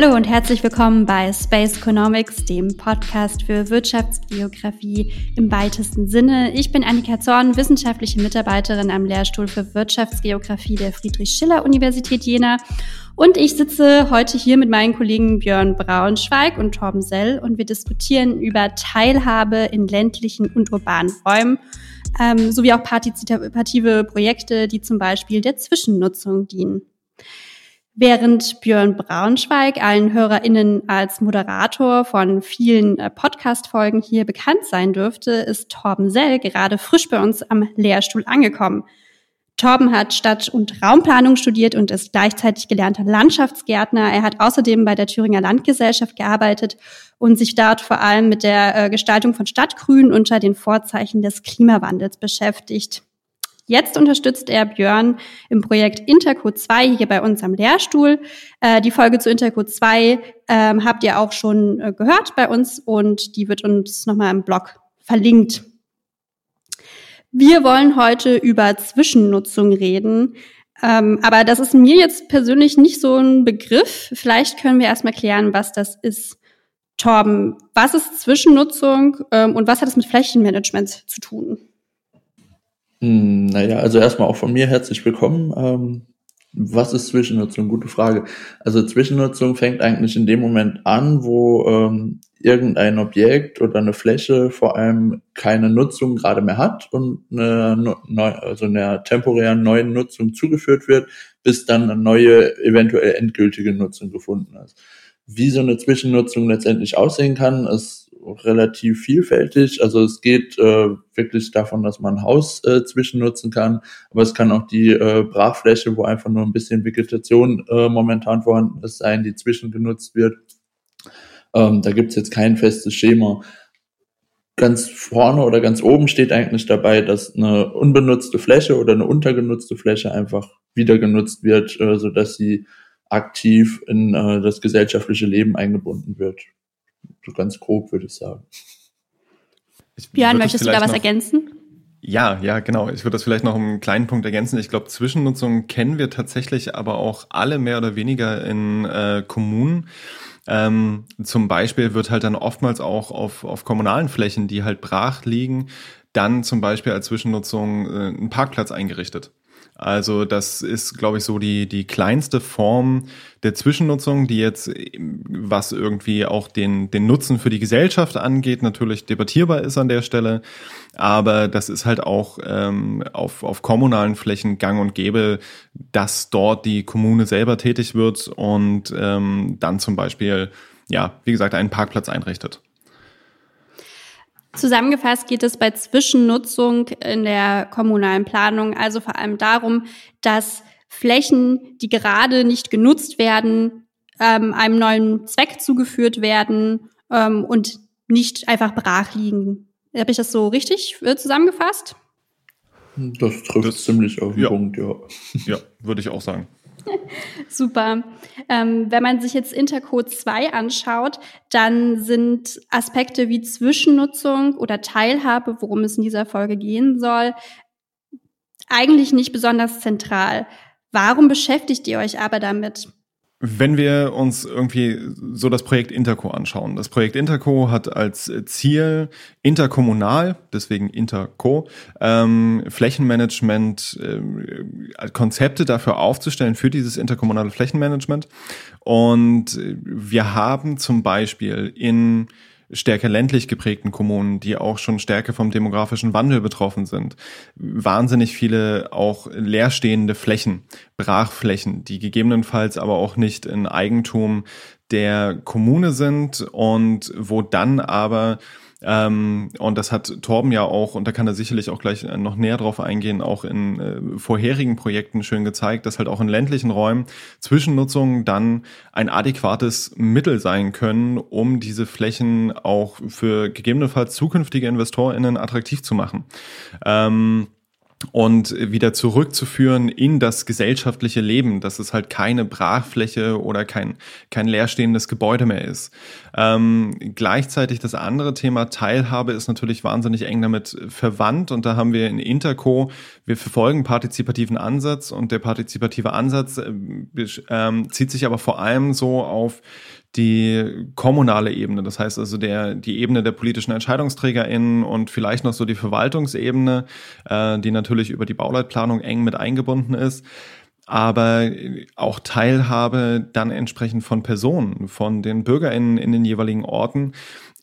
Hallo und herzlich willkommen bei Space Economics, dem Podcast für Wirtschaftsgeografie im weitesten Sinne. Ich bin Annika Zorn, wissenschaftliche Mitarbeiterin am Lehrstuhl für Wirtschaftsgeografie der Friedrich-Schiller-Universität Jena. Und ich sitze heute hier mit meinen Kollegen Björn Braunschweig und Torben Sell und wir diskutieren über Teilhabe in ländlichen und urbanen Räumen ähm, sowie auch partizipative Projekte, die zum Beispiel der Zwischennutzung dienen. Während Björn Braunschweig allen HörerInnen als Moderator von vielen äh, Podcast-Folgen hier bekannt sein dürfte, ist Torben Sell gerade frisch bei uns am Lehrstuhl angekommen. Torben hat Stadt- und Raumplanung studiert und ist gleichzeitig gelernter Landschaftsgärtner. Er hat außerdem bei der Thüringer Landgesellschaft gearbeitet und sich dort vor allem mit der äh, Gestaltung von Stadtgrün unter den Vorzeichen des Klimawandels beschäftigt. Jetzt unterstützt er Björn im Projekt Interco 2 hier bei uns am Lehrstuhl. Äh, die Folge zu Interco 2 ähm, habt ihr auch schon äh, gehört bei uns und die wird uns nochmal im Blog verlinkt. Wir wollen heute über Zwischennutzung reden. Ähm, aber das ist mir jetzt persönlich nicht so ein Begriff. Vielleicht können wir erstmal klären, was das ist. Torben, was ist Zwischennutzung ähm, und was hat es mit Flächenmanagement zu tun? Hm, naja, also erstmal auch von mir herzlich willkommen. Ähm, was ist Zwischennutzung? Gute Frage. Also Zwischennutzung fängt eigentlich in dem Moment an, wo ähm, irgendein Objekt oder eine Fläche vor allem keine Nutzung gerade mehr hat und eine, neu, also einer temporären neuen Nutzung zugeführt wird, bis dann eine neue, eventuell endgültige Nutzung gefunden ist. Wie so eine Zwischennutzung letztendlich aussehen kann, ist relativ vielfältig. Also es geht äh, wirklich davon, dass man ein Haus äh, zwischennutzen kann, aber es kann auch die äh, Brachfläche, wo einfach nur ein bisschen Vegetation äh, momentan vorhanden ist, sein, die zwischengenutzt wird. Ähm, da gibt's jetzt kein festes Schema. Ganz vorne oder ganz oben steht eigentlich dabei, dass eine unbenutzte Fläche oder eine untergenutzte Fläche einfach wieder genutzt wird, äh, so dass sie aktiv in äh, das gesellschaftliche Leben eingebunden wird. So ganz grob würde ich sagen. Ich Björn, möchtest du da was ergänzen? Ja, ja, genau. Ich würde das vielleicht noch einen kleinen Punkt ergänzen. Ich glaube, Zwischennutzung kennen wir tatsächlich aber auch alle mehr oder weniger in äh, Kommunen. Ähm, zum Beispiel wird halt dann oftmals auch auf, auf kommunalen Flächen, die halt brach liegen, dann zum Beispiel als Zwischennutzung äh, ein Parkplatz eingerichtet. Also das ist, glaube ich, so die, die kleinste Form der Zwischennutzung, die jetzt, was irgendwie auch den, den Nutzen für die Gesellschaft angeht, natürlich debattierbar ist an der Stelle. Aber das ist halt auch ähm, auf, auf kommunalen Flächen gang und gäbe, dass dort die Kommune selber tätig wird und ähm, dann zum Beispiel, ja, wie gesagt, einen Parkplatz einrichtet. Zusammengefasst geht es bei Zwischennutzung in der kommunalen Planung also vor allem darum, dass Flächen, die gerade nicht genutzt werden, ähm, einem neuen Zweck zugeführt werden ähm, und nicht einfach brach liegen. Habe ich das so richtig äh, zusammengefasst? Das trifft das, ziemlich auf den ja. Punkt, ja. Ja, würde ich auch sagen. Super. Ähm, wenn man sich jetzt Intercode 2 anschaut, dann sind Aspekte wie Zwischennutzung oder Teilhabe, worum es in dieser Folge gehen soll, eigentlich nicht besonders zentral. Warum beschäftigt ihr euch aber damit? Wenn wir uns irgendwie so das Projekt Interco anschauen. Das Projekt Interco hat als Ziel interkommunal, deswegen Interco, ähm, Flächenmanagement, äh, Konzepte dafür aufzustellen für dieses interkommunale Flächenmanagement. Und wir haben zum Beispiel in stärker ländlich geprägten Kommunen, die auch schon stärker vom demografischen Wandel betroffen sind. Wahnsinnig viele auch leerstehende Flächen, Brachflächen, die gegebenenfalls aber auch nicht in Eigentum der Kommune sind und wo dann aber ähm, und das hat Torben ja auch, und da kann er sicherlich auch gleich noch näher drauf eingehen, auch in äh, vorherigen Projekten schön gezeigt, dass halt auch in ländlichen Räumen Zwischennutzungen dann ein adäquates Mittel sein können, um diese Flächen auch für gegebenenfalls zukünftige InvestorInnen attraktiv zu machen. Ähm, und wieder zurückzuführen in das gesellschaftliche Leben, dass es halt keine Brachfläche oder kein, kein leerstehendes Gebäude mehr ist. Ähm, gleichzeitig das andere Thema Teilhabe ist natürlich wahnsinnig eng damit verwandt und da haben wir in Interco, wir verfolgen partizipativen Ansatz und der partizipative Ansatz äh, ähm, zieht sich aber vor allem so auf die kommunale Ebene, das heißt also der, die Ebene der politischen EntscheidungsträgerInnen und vielleicht noch so die Verwaltungsebene, äh, die natürlich über die Bauleitplanung eng mit eingebunden ist aber auch Teilhabe dann entsprechend von Personen, von den BürgerInnen in den jeweiligen Orten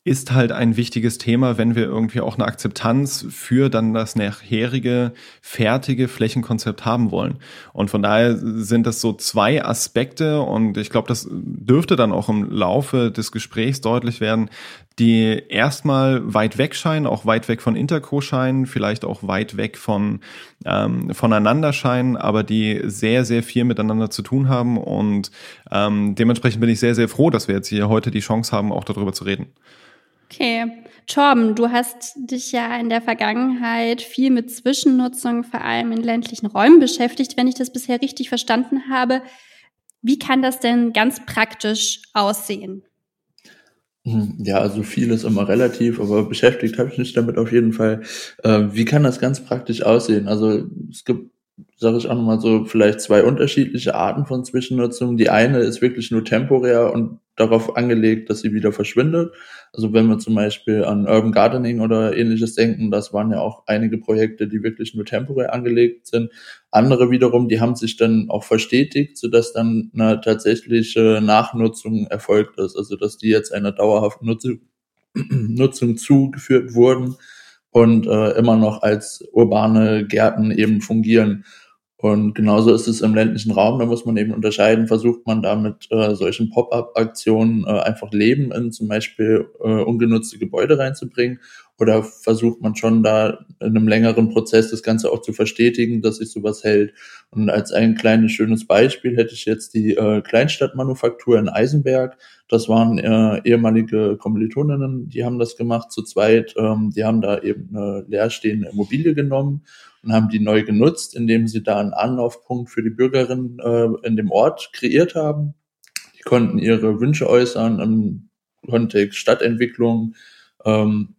ist halt ein wichtiges Thema, wenn wir irgendwie auch eine Akzeptanz für dann das nachherige, fertige Flächenkonzept haben wollen. Und von daher sind das so zwei Aspekte und ich glaube, das dürfte dann auch im Laufe des Gesprächs deutlich werden, die erstmal weit weg scheinen, auch weit weg von Interco scheinen, vielleicht auch weit weg von ähm, voneinander scheinen, aber die sehr, sehr viel miteinander zu tun haben. Und ähm, dementsprechend bin ich sehr, sehr froh, dass wir jetzt hier heute die Chance haben, auch darüber zu reden. Okay. Torben, du hast dich ja in der Vergangenheit viel mit Zwischennutzung, vor allem in ländlichen Räumen beschäftigt, wenn ich das bisher richtig verstanden habe. Wie kann das denn ganz praktisch aussehen? Hm, ja, also viel ist immer relativ, aber beschäftigt habe ich mich damit auf jeden Fall. Äh, wie kann das ganz praktisch aussehen? Also es gibt sage ich auch nochmal so, vielleicht zwei unterschiedliche Arten von Zwischennutzung. Die eine ist wirklich nur temporär und darauf angelegt, dass sie wieder verschwindet. Also wenn wir zum Beispiel an Urban Gardening oder ähnliches denken, das waren ja auch einige Projekte, die wirklich nur temporär angelegt sind. Andere wiederum, die haben sich dann auch verstetigt, sodass dann eine tatsächliche Nachnutzung erfolgt ist. Also dass die jetzt einer dauerhaften Nutzung, Nutzung zugeführt wurden und äh, immer noch als urbane Gärten eben fungieren. Und genauso ist es im ländlichen Raum, da muss man eben unterscheiden, versucht man da mit äh, solchen Pop-up-Aktionen äh, einfach Leben in zum Beispiel äh, ungenutzte Gebäude reinzubringen oder versucht man schon da in einem längeren Prozess das Ganze auch zu verstetigen, dass sich sowas hält. Und als ein kleines schönes Beispiel hätte ich jetzt die äh, Kleinstadtmanufaktur in Eisenberg. Das waren äh, ehemalige Kommilitoninnen, die haben das gemacht zu zweit. Ähm, die haben da eben eine leerstehende Immobilie genommen und haben die neu genutzt, indem sie da einen Anlaufpunkt für die Bürgerinnen äh, in dem Ort kreiert haben. Die konnten ihre Wünsche äußern im Kontext Stadtentwicklung, ähm,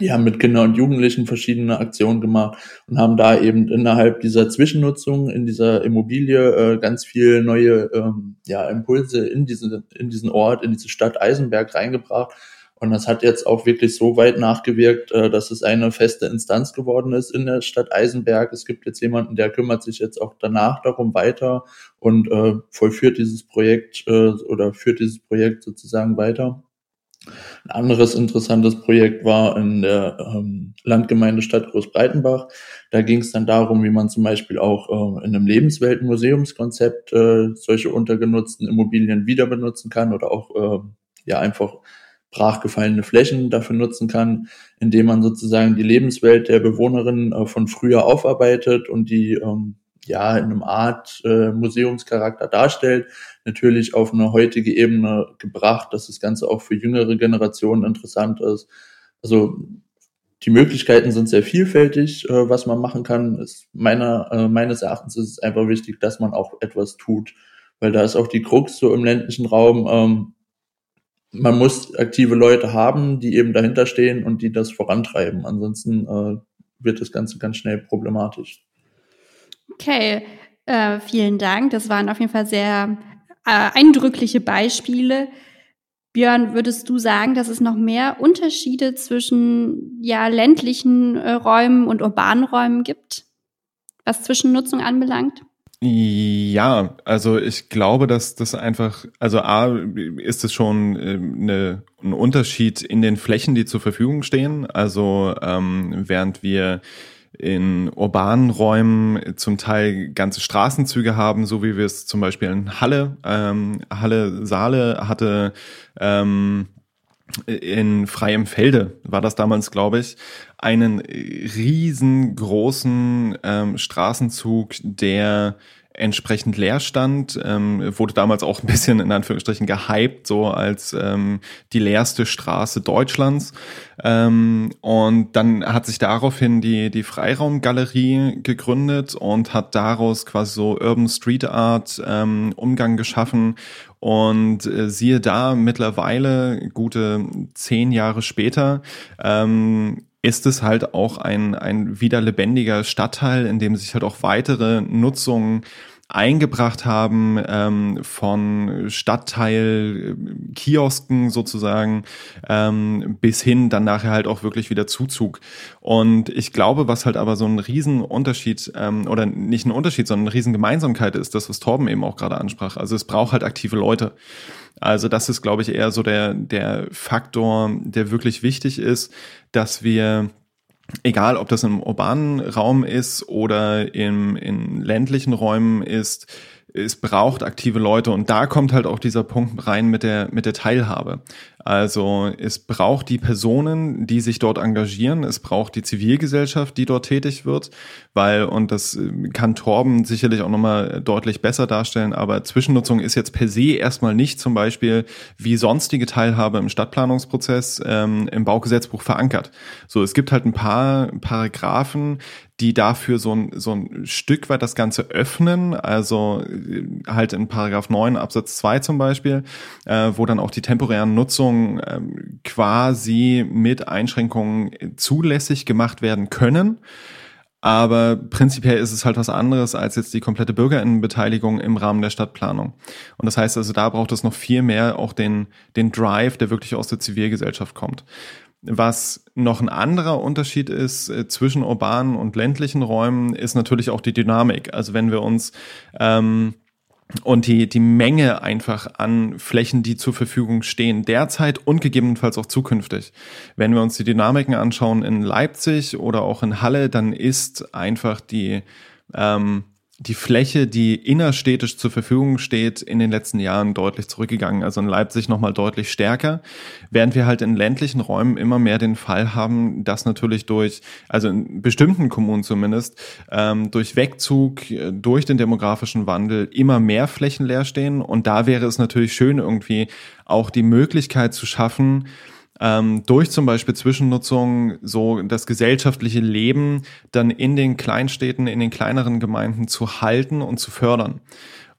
die haben mit Kindern und Jugendlichen verschiedene Aktionen gemacht und haben da eben innerhalb dieser Zwischennutzung in dieser Immobilie äh, ganz viel neue ähm, ja, Impulse in, diese, in diesen Ort, in diese Stadt Eisenberg reingebracht. Und das hat jetzt auch wirklich so weit nachgewirkt, äh, dass es eine feste Instanz geworden ist in der Stadt Eisenberg. Es gibt jetzt jemanden, der kümmert sich jetzt auch danach darum weiter und äh, vollführt dieses Projekt äh, oder führt dieses Projekt sozusagen weiter. Ein anderes interessantes Projekt war in der ähm, Landgemeinde Stadt Großbreitenbach. Da ging es dann darum, wie man zum Beispiel auch äh, in einem Lebensweltenmuseumskonzept äh, solche untergenutzten Immobilien wieder benutzen kann oder auch äh, ja einfach brachgefallene Flächen dafür nutzen kann, indem man sozusagen die Lebenswelt der Bewohnerinnen äh, von früher aufarbeitet und die ähm, ja in einem Art äh, Museumscharakter darstellt, natürlich auf eine heutige Ebene gebracht, dass das Ganze auch für jüngere Generationen interessant ist. Also die Möglichkeiten sind sehr vielfältig, äh, was man machen kann. Ist meiner, äh, meines Erachtens ist es einfach wichtig, dass man auch etwas tut, weil da ist auch die Krux so im ländlichen Raum. Ähm, man muss aktive Leute haben, die eben dahinter stehen und die das vorantreiben. Ansonsten äh, wird das Ganze ganz schnell problematisch. Okay, äh, vielen Dank. Das waren auf jeden Fall sehr äh, eindrückliche Beispiele. Björn, würdest du sagen, dass es noch mehr Unterschiede zwischen ja, ländlichen äh, Räumen und urbanen Räumen gibt, was Zwischennutzung anbelangt? Ja, also ich glaube, dass das einfach, also A, ist es schon eine, ein Unterschied in den Flächen, die zur Verfügung stehen. Also ähm, während wir in urbanen Räumen zum Teil ganze Straßenzüge haben, so wie wir es zum Beispiel in Halle, ähm, Halle Saale hatte ähm, in freiem Felde war das damals, glaube ich, einen riesengroßen ähm, Straßenzug, der entsprechend Leerstand, ähm, wurde damals auch ein bisschen in Anführungsstrichen gehypt, so als ähm, die leerste Straße Deutschlands. Ähm, und dann hat sich daraufhin die, die Freiraumgalerie gegründet und hat daraus quasi so Urban Street Art ähm, Umgang geschaffen und äh, siehe da, mittlerweile, gute zehn Jahre später, ähm, ist es halt auch ein, ein wieder lebendiger Stadtteil, in dem sich halt auch weitere Nutzungen eingebracht haben ähm, von Stadtteil Kiosken sozusagen ähm, bis hin dann nachher halt auch wirklich wieder Zuzug. Und ich glaube, was halt aber so ein Riesenunterschied ähm, oder nicht ein Unterschied, sondern eine Riesengemeinsamkeit ist, das, was Torben eben auch gerade ansprach. Also es braucht halt aktive Leute. Also das ist, glaube ich, eher so der, der Faktor, der wirklich wichtig ist, dass wir egal ob das im urbanen Raum ist oder im, in ländlichen Räumen ist, es braucht aktive Leute und da kommt halt auch dieser Punkt rein mit der, mit der Teilhabe. Also es braucht die Personen, die sich dort engagieren, es braucht die Zivilgesellschaft, die dort tätig wird, weil, und das äh, kann Torben sicherlich auch nochmal deutlich besser darstellen, aber Zwischennutzung ist jetzt per se erstmal nicht zum Beispiel wie sonstige Teilhabe im Stadtplanungsprozess ähm, im Baugesetzbuch verankert. So, es gibt halt ein paar Paragraphen, die dafür so ein, so ein Stück weit das Ganze öffnen, also äh, halt in Paragraph 9 Absatz 2 zum Beispiel, äh, wo dann auch die temporären Nutzungen äh, quasi mit Einschränkungen zulässig gemacht werden können. Aber prinzipiell ist es halt was anderes als jetzt die komplette Bürgerinnenbeteiligung im Rahmen der Stadtplanung. Und das heißt also, da braucht es noch viel mehr auch den, den Drive, der wirklich aus der Zivilgesellschaft kommt. Was noch ein anderer Unterschied ist äh, zwischen urbanen und ländlichen Räumen, ist natürlich auch die Dynamik. Also wenn wir uns ähm, und die, die Menge einfach an Flächen, die zur Verfügung stehen, derzeit und gegebenenfalls auch zukünftig. Wenn wir uns die Dynamiken anschauen in Leipzig oder auch in Halle, dann ist einfach die ähm, die Fläche, die innerstädtisch zur Verfügung steht, in den letzten Jahren deutlich zurückgegangen. Also in Leipzig nochmal deutlich stärker, während wir halt in ländlichen Räumen immer mehr den Fall haben, dass natürlich durch, also in bestimmten Kommunen zumindest, ähm, durch Wegzug, äh, durch den demografischen Wandel immer mehr Flächen leer stehen. Und da wäre es natürlich schön, irgendwie auch die Möglichkeit zu schaffen, ähm, durch zum Beispiel Zwischennutzung so das gesellschaftliche Leben dann in den Kleinstädten, in den kleineren Gemeinden zu halten und zu fördern.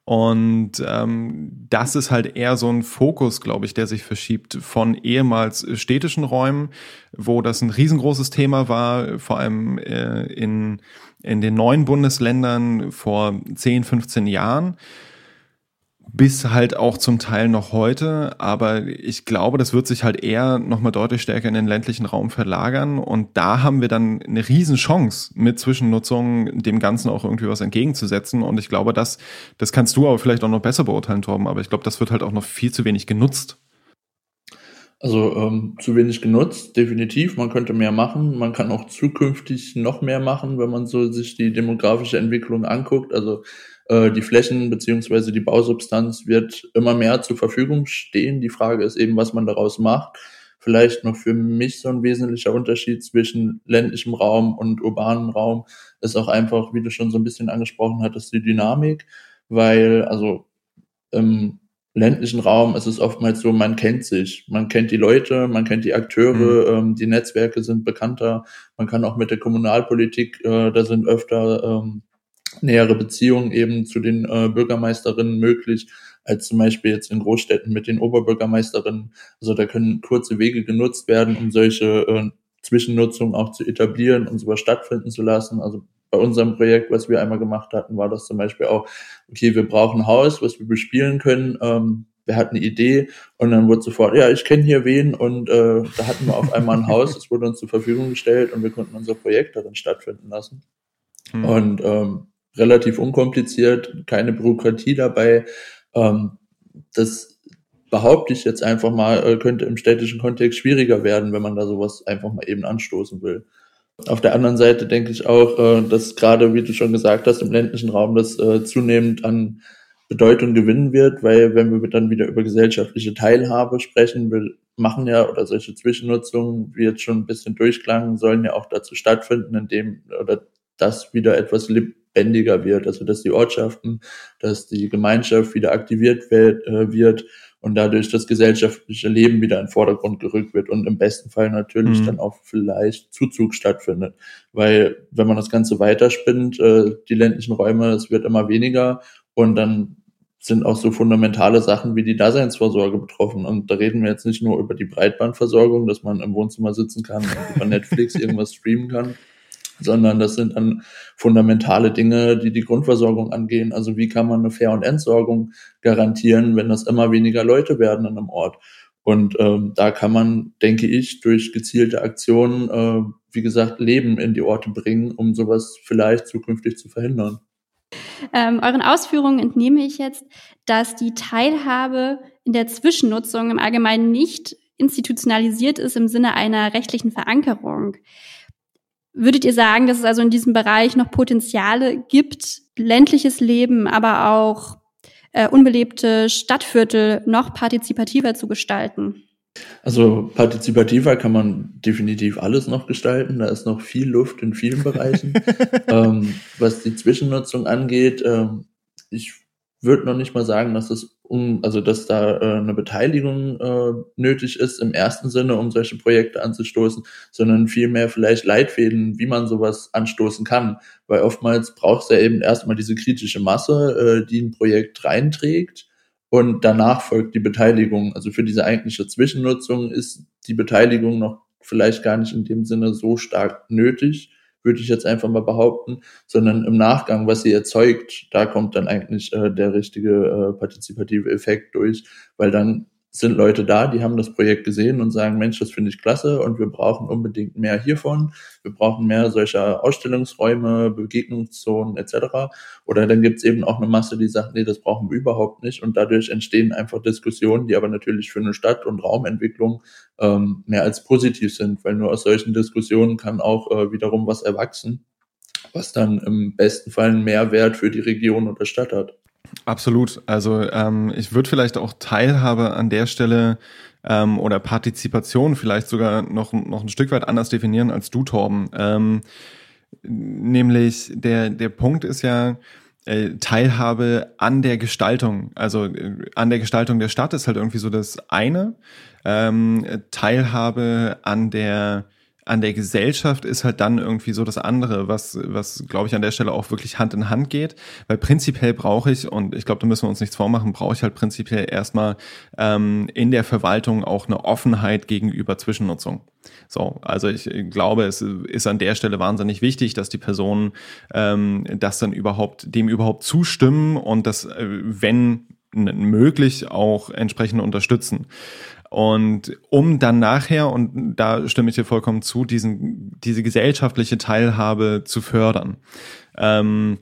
Und ähm, das ist halt eher so ein Fokus, glaube ich, der sich verschiebt von ehemals städtischen Räumen, wo das ein riesengroßes Thema war, vor allem äh, in, in den neuen Bundesländern vor 10, 15 Jahren bis halt auch zum Teil noch heute. Aber ich glaube, das wird sich halt eher nochmal deutlich stärker in den ländlichen Raum verlagern. Und da haben wir dann eine Riesenchance mit Zwischennutzung dem Ganzen auch irgendwie was entgegenzusetzen. Und ich glaube, das, das kannst du aber vielleicht auch noch besser beurteilen, Torben. Aber ich glaube, das wird halt auch noch viel zu wenig genutzt. Also ähm, zu wenig genutzt, definitiv. Man könnte mehr machen. Man kann auch zukünftig noch mehr machen, wenn man so sich die demografische Entwicklung anguckt. Also die Flächen beziehungsweise die Bausubstanz wird immer mehr zur Verfügung stehen. Die Frage ist eben, was man daraus macht. Vielleicht noch für mich so ein wesentlicher Unterschied zwischen ländlichem Raum und urbanem Raum ist auch einfach, wie du schon so ein bisschen angesprochen hattest, die Dynamik, weil also im ländlichen Raum ist es oftmals so, man kennt sich, man kennt die Leute, man kennt die Akteure, mhm. ähm, die Netzwerke sind bekannter, man kann auch mit der Kommunalpolitik, äh, da sind öfter ähm, nähere Beziehungen eben zu den äh, Bürgermeisterinnen möglich, als zum Beispiel jetzt in Großstädten mit den Oberbürgermeisterinnen. Also da können kurze Wege genutzt werden, um solche äh, Zwischennutzungen auch zu etablieren und sowas stattfinden zu lassen. Also bei unserem Projekt, was wir einmal gemacht hatten, war das zum Beispiel auch, okay, wir brauchen ein Haus, was wir bespielen können. Ähm, wir hatten eine Idee und dann wurde sofort, ja, ich kenne hier wen und äh, da hatten wir auf einmal ein Haus, das wurde uns zur Verfügung gestellt und wir konnten unser Projekt darin stattfinden lassen. Hm. Und ähm, relativ unkompliziert, keine Bürokratie dabei. Ähm, das behaupte ich jetzt einfach mal, äh, könnte im städtischen Kontext schwieriger werden, wenn man da sowas einfach mal eben anstoßen will. Auf der anderen Seite denke ich auch, äh, dass gerade, wie du schon gesagt hast, im ländlichen Raum das äh, zunehmend an Bedeutung gewinnen wird, weil wenn wir dann wieder über gesellschaftliche Teilhabe sprechen, wir machen ja oder solche Zwischennutzungen, wie jetzt schon ein bisschen durchklangen, sollen ja auch dazu stattfinden, indem oder dass wieder etwas lebendiger wird, also dass die Ortschaften, dass die Gemeinschaft wieder aktiviert äh, wird und dadurch das gesellschaftliche Leben wieder in den Vordergrund gerückt wird und im besten Fall natürlich mhm. dann auch vielleicht Zuzug stattfindet. Weil wenn man das Ganze weiterspinnt, äh, die ländlichen Räume, es wird immer weniger und dann sind auch so fundamentale Sachen wie die Daseinsvorsorge betroffen. Und da reden wir jetzt nicht nur über die Breitbandversorgung, dass man im Wohnzimmer sitzen kann und über Netflix irgendwas streamen kann, sondern das sind dann fundamentale Dinge, die die Grundversorgung angehen. Also wie kann man eine Fair- und Entsorgung garantieren, wenn das immer weniger Leute werden in einem Ort? Und ähm, da kann man, denke ich, durch gezielte Aktionen, äh, wie gesagt, Leben in die Orte bringen, um sowas vielleicht zukünftig zu verhindern. Ähm, euren Ausführungen entnehme ich jetzt, dass die Teilhabe in der Zwischennutzung im Allgemeinen nicht institutionalisiert ist im Sinne einer rechtlichen Verankerung. Würdet ihr sagen, dass es also in diesem Bereich noch Potenziale gibt, ländliches Leben, aber auch äh, unbelebte Stadtviertel noch partizipativer zu gestalten? Also partizipativer kann man definitiv alles noch gestalten. Da ist noch viel Luft in vielen Bereichen. ähm, was die Zwischennutzung angeht, ähm, ich würde noch nicht mal sagen, dass es um, also dass da äh, eine Beteiligung äh, nötig ist im ersten Sinne, um solche Projekte anzustoßen, sondern vielmehr vielleicht Leitfäden, wie man sowas anstoßen kann. Weil oftmals braucht es ja eben erstmal diese kritische Masse, äh, die ein Projekt reinträgt und danach folgt die Beteiligung. Also für diese eigentliche Zwischennutzung ist die Beteiligung noch vielleicht gar nicht in dem Sinne so stark nötig, würde ich jetzt einfach mal behaupten, sondern im Nachgang, was sie erzeugt, da kommt dann eigentlich äh, der richtige äh, partizipative Effekt durch, weil dann sind Leute da, die haben das Projekt gesehen und sagen, Mensch, das finde ich klasse und wir brauchen unbedingt mehr hiervon. Wir brauchen mehr solcher Ausstellungsräume, Begegnungszonen etc. Oder dann gibt es eben auch eine Masse, die sagt, nee, das brauchen wir überhaupt nicht. Und dadurch entstehen einfach Diskussionen, die aber natürlich für eine Stadt- und Raumentwicklung ähm, mehr als positiv sind, weil nur aus solchen Diskussionen kann auch äh, wiederum was erwachsen, was dann im besten Fall einen Mehrwert für die Region oder Stadt hat. Absolut. Also ähm, ich würde vielleicht auch Teilhabe an der Stelle ähm, oder Partizipation vielleicht sogar noch, noch ein Stück weit anders definieren als du, Torben. Ähm, nämlich der, der Punkt ist ja, äh, Teilhabe an der Gestaltung, also äh, an der Gestaltung der Stadt ist halt irgendwie so das eine. Ähm, Teilhabe an der an der Gesellschaft ist halt dann irgendwie so das andere, was, was glaube ich an der Stelle auch wirklich Hand in Hand geht. Weil prinzipiell brauche ich, und ich glaube, da müssen wir uns nichts vormachen, brauche ich halt prinzipiell erstmal ähm, in der Verwaltung auch eine Offenheit gegenüber Zwischennutzung. So, also ich glaube, es ist an der Stelle wahnsinnig wichtig, dass die Personen ähm, das dann überhaupt, dem überhaupt zustimmen und dass, äh, wenn möglich, auch entsprechend unterstützen. Und um dann nachher, und da stimme ich dir vollkommen zu, diesen, diese gesellschaftliche Teilhabe zu fördern. Ähm,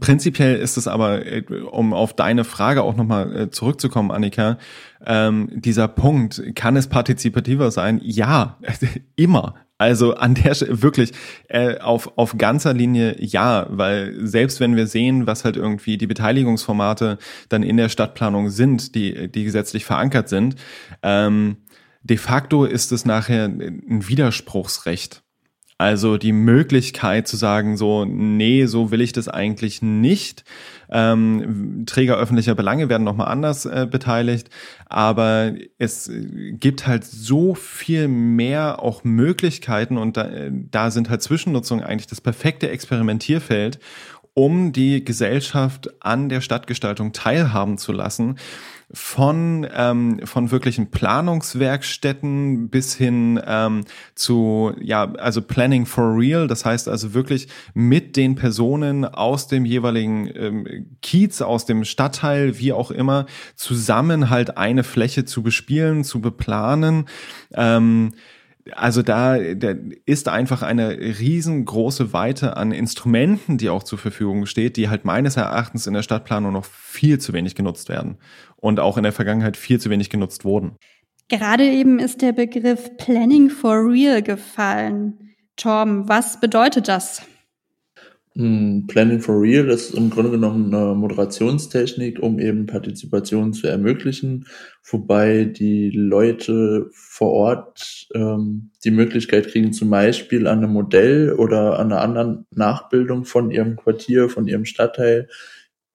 Prinzipiell ist es aber, äh, um auf deine Frage auch nochmal äh, zurückzukommen, Annika, ähm, dieser Punkt, kann es partizipativer sein? Ja, immer. Also an der Stelle wirklich äh, auf, auf ganzer Linie ja, weil selbst wenn wir sehen, was halt irgendwie die Beteiligungsformate dann in der Stadtplanung sind, die, die gesetzlich verankert sind, ähm, de facto ist es nachher ein Widerspruchsrecht. Also die Möglichkeit zu sagen, so, nee, so will ich das eigentlich nicht. Ähm, Träger öffentlicher Belange werden nochmal anders äh, beteiligt, aber es gibt halt so viel mehr auch Möglichkeiten und da, da sind halt Zwischennutzungen eigentlich das perfekte Experimentierfeld, um die Gesellschaft an der Stadtgestaltung teilhaben zu lassen von, ähm, von wirklichen Planungswerkstätten bis hin ähm, zu, ja, also Planning for Real. Das heißt also wirklich mit den Personen aus dem jeweiligen ähm, Kiez, aus dem Stadtteil, wie auch immer, zusammen halt eine Fläche zu bespielen, zu beplanen. Ähm, also da, da ist einfach eine riesengroße Weite an Instrumenten, die auch zur Verfügung steht, die halt meines Erachtens in der Stadtplanung noch viel zu wenig genutzt werden und auch in der Vergangenheit viel zu wenig genutzt wurden. Gerade eben ist der Begriff Planning for Real gefallen. Torben, was bedeutet das? Hm, Planning for Real ist im Grunde genommen eine Moderationstechnik, um eben Partizipation zu ermöglichen, wobei die Leute vor Ort ähm, die Möglichkeit kriegen, zum Beispiel an einem Modell oder an einer anderen Nachbildung von ihrem Quartier, von ihrem Stadtteil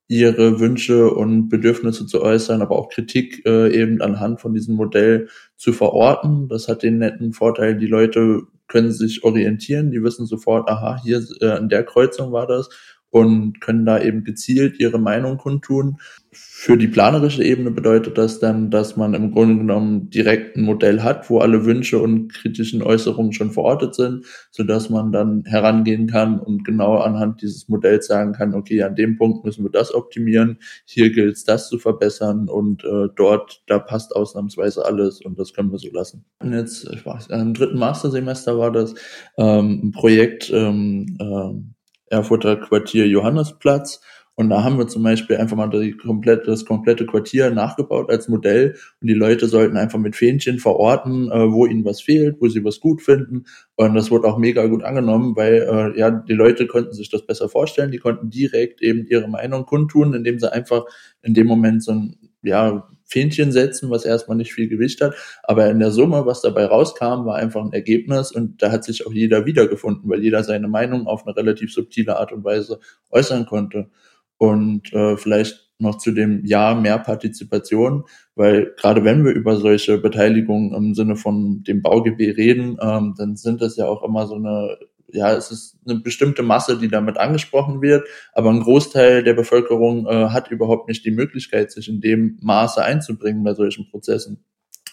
ihre Wünsche und Bedürfnisse zu äußern, aber auch Kritik äh, eben anhand von diesem Modell zu verorten. Das hat den netten Vorteil, die Leute können sich orientieren, die wissen sofort, aha, hier äh, an der Kreuzung war das und können da eben gezielt ihre Meinung kundtun. Für die planerische Ebene bedeutet das dann, dass man im Grunde genommen direkt ein Modell hat, wo alle Wünsche und kritischen Äußerungen schon verortet sind, so dass man dann herangehen kann und genau anhand dieses Modells sagen kann, okay, an dem Punkt müssen wir das optimieren, hier gilt es das zu verbessern und äh, dort, da passt ausnahmsweise alles und das können wir so lassen. Und jetzt, ich weiß, im dritten Mastersemester war das ähm, ein Projekt, ähm, ähm, Erfurter Quartier Johannesplatz. Und da haben wir zum Beispiel einfach mal komplette, das komplette Quartier nachgebaut als Modell und die Leute sollten einfach mit Fähnchen verorten, äh, wo ihnen was fehlt, wo sie was gut finden. Und das wurde auch mega gut angenommen, weil äh, ja die Leute konnten sich das besser vorstellen, die konnten direkt eben ihre Meinung kundtun, indem sie einfach in dem Moment so ein ja, Fähnchen setzen, was erstmal nicht viel Gewicht hat. Aber in der Summe, was dabei rauskam, war einfach ein Ergebnis und da hat sich auch jeder wiedergefunden, weil jeder seine Meinung auf eine relativ subtile Art und Weise äußern konnte. Und äh, vielleicht noch zu dem Ja mehr Partizipation, weil gerade wenn wir über solche Beteiligungen im Sinne von dem BauGB reden, ähm, dann sind das ja auch immer so eine ja, es ist eine bestimmte Masse, die damit angesprochen wird, aber ein Großteil der Bevölkerung äh, hat überhaupt nicht die Möglichkeit, sich in dem Maße einzubringen bei solchen Prozessen.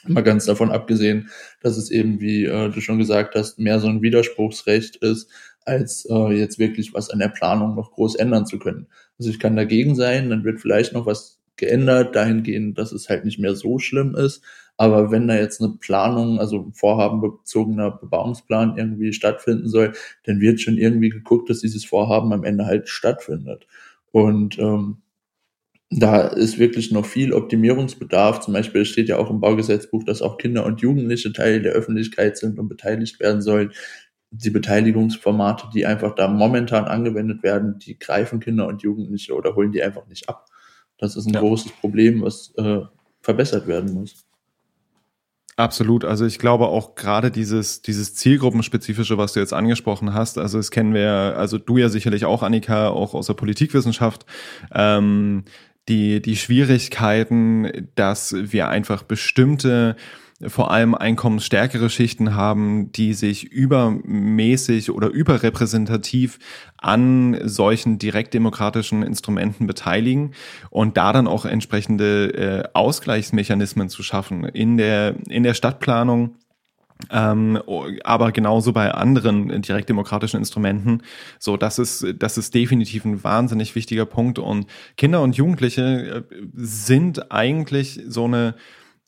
Mal ganz davon abgesehen, dass es eben, wie äh, du schon gesagt hast, mehr so ein Widerspruchsrecht ist, als äh, jetzt wirklich was an der Planung noch groß ändern zu können. Also ich kann dagegen sein, dann wird vielleicht noch was geändert, dahingehend, dass es halt nicht mehr so schlimm ist, aber wenn da jetzt eine Planung, also ein vorhabenbezogener Bebauungsplan irgendwie stattfinden soll, dann wird schon irgendwie geguckt, dass dieses Vorhaben am Ende halt stattfindet. Und ähm, da ist wirklich noch viel Optimierungsbedarf. Zum Beispiel steht ja auch im Baugesetzbuch, dass auch Kinder und Jugendliche Teil der Öffentlichkeit sind und beteiligt werden sollen. Die Beteiligungsformate, die einfach da momentan angewendet werden, die greifen Kinder und Jugendliche oder holen die einfach nicht ab. Das ist ein ja. großes Problem, was äh, verbessert werden muss. Absolut. Also ich glaube auch gerade dieses, dieses Zielgruppenspezifische, was du jetzt angesprochen hast, also das kennen wir, also du ja sicherlich auch, Annika, auch aus der Politikwissenschaft, ähm, die, die Schwierigkeiten, dass wir einfach bestimmte vor allem einkommensstärkere Schichten haben, die sich übermäßig oder überrepräsentativ an solchen direktdemokratischen Instrumenten beteiligen und da dann auch entsprechende äh, Ausgleichsmechanismen zu schaffen in der, in der Stadtplanung. Ähm, aber genauso bei anderen direktdemokratischen Instrumenten. So, das ist, das ist definitiv ein wahnsinnig wichtiger Punkt. Und Kinder und Jugendliche äh, sind eigentlich so eine,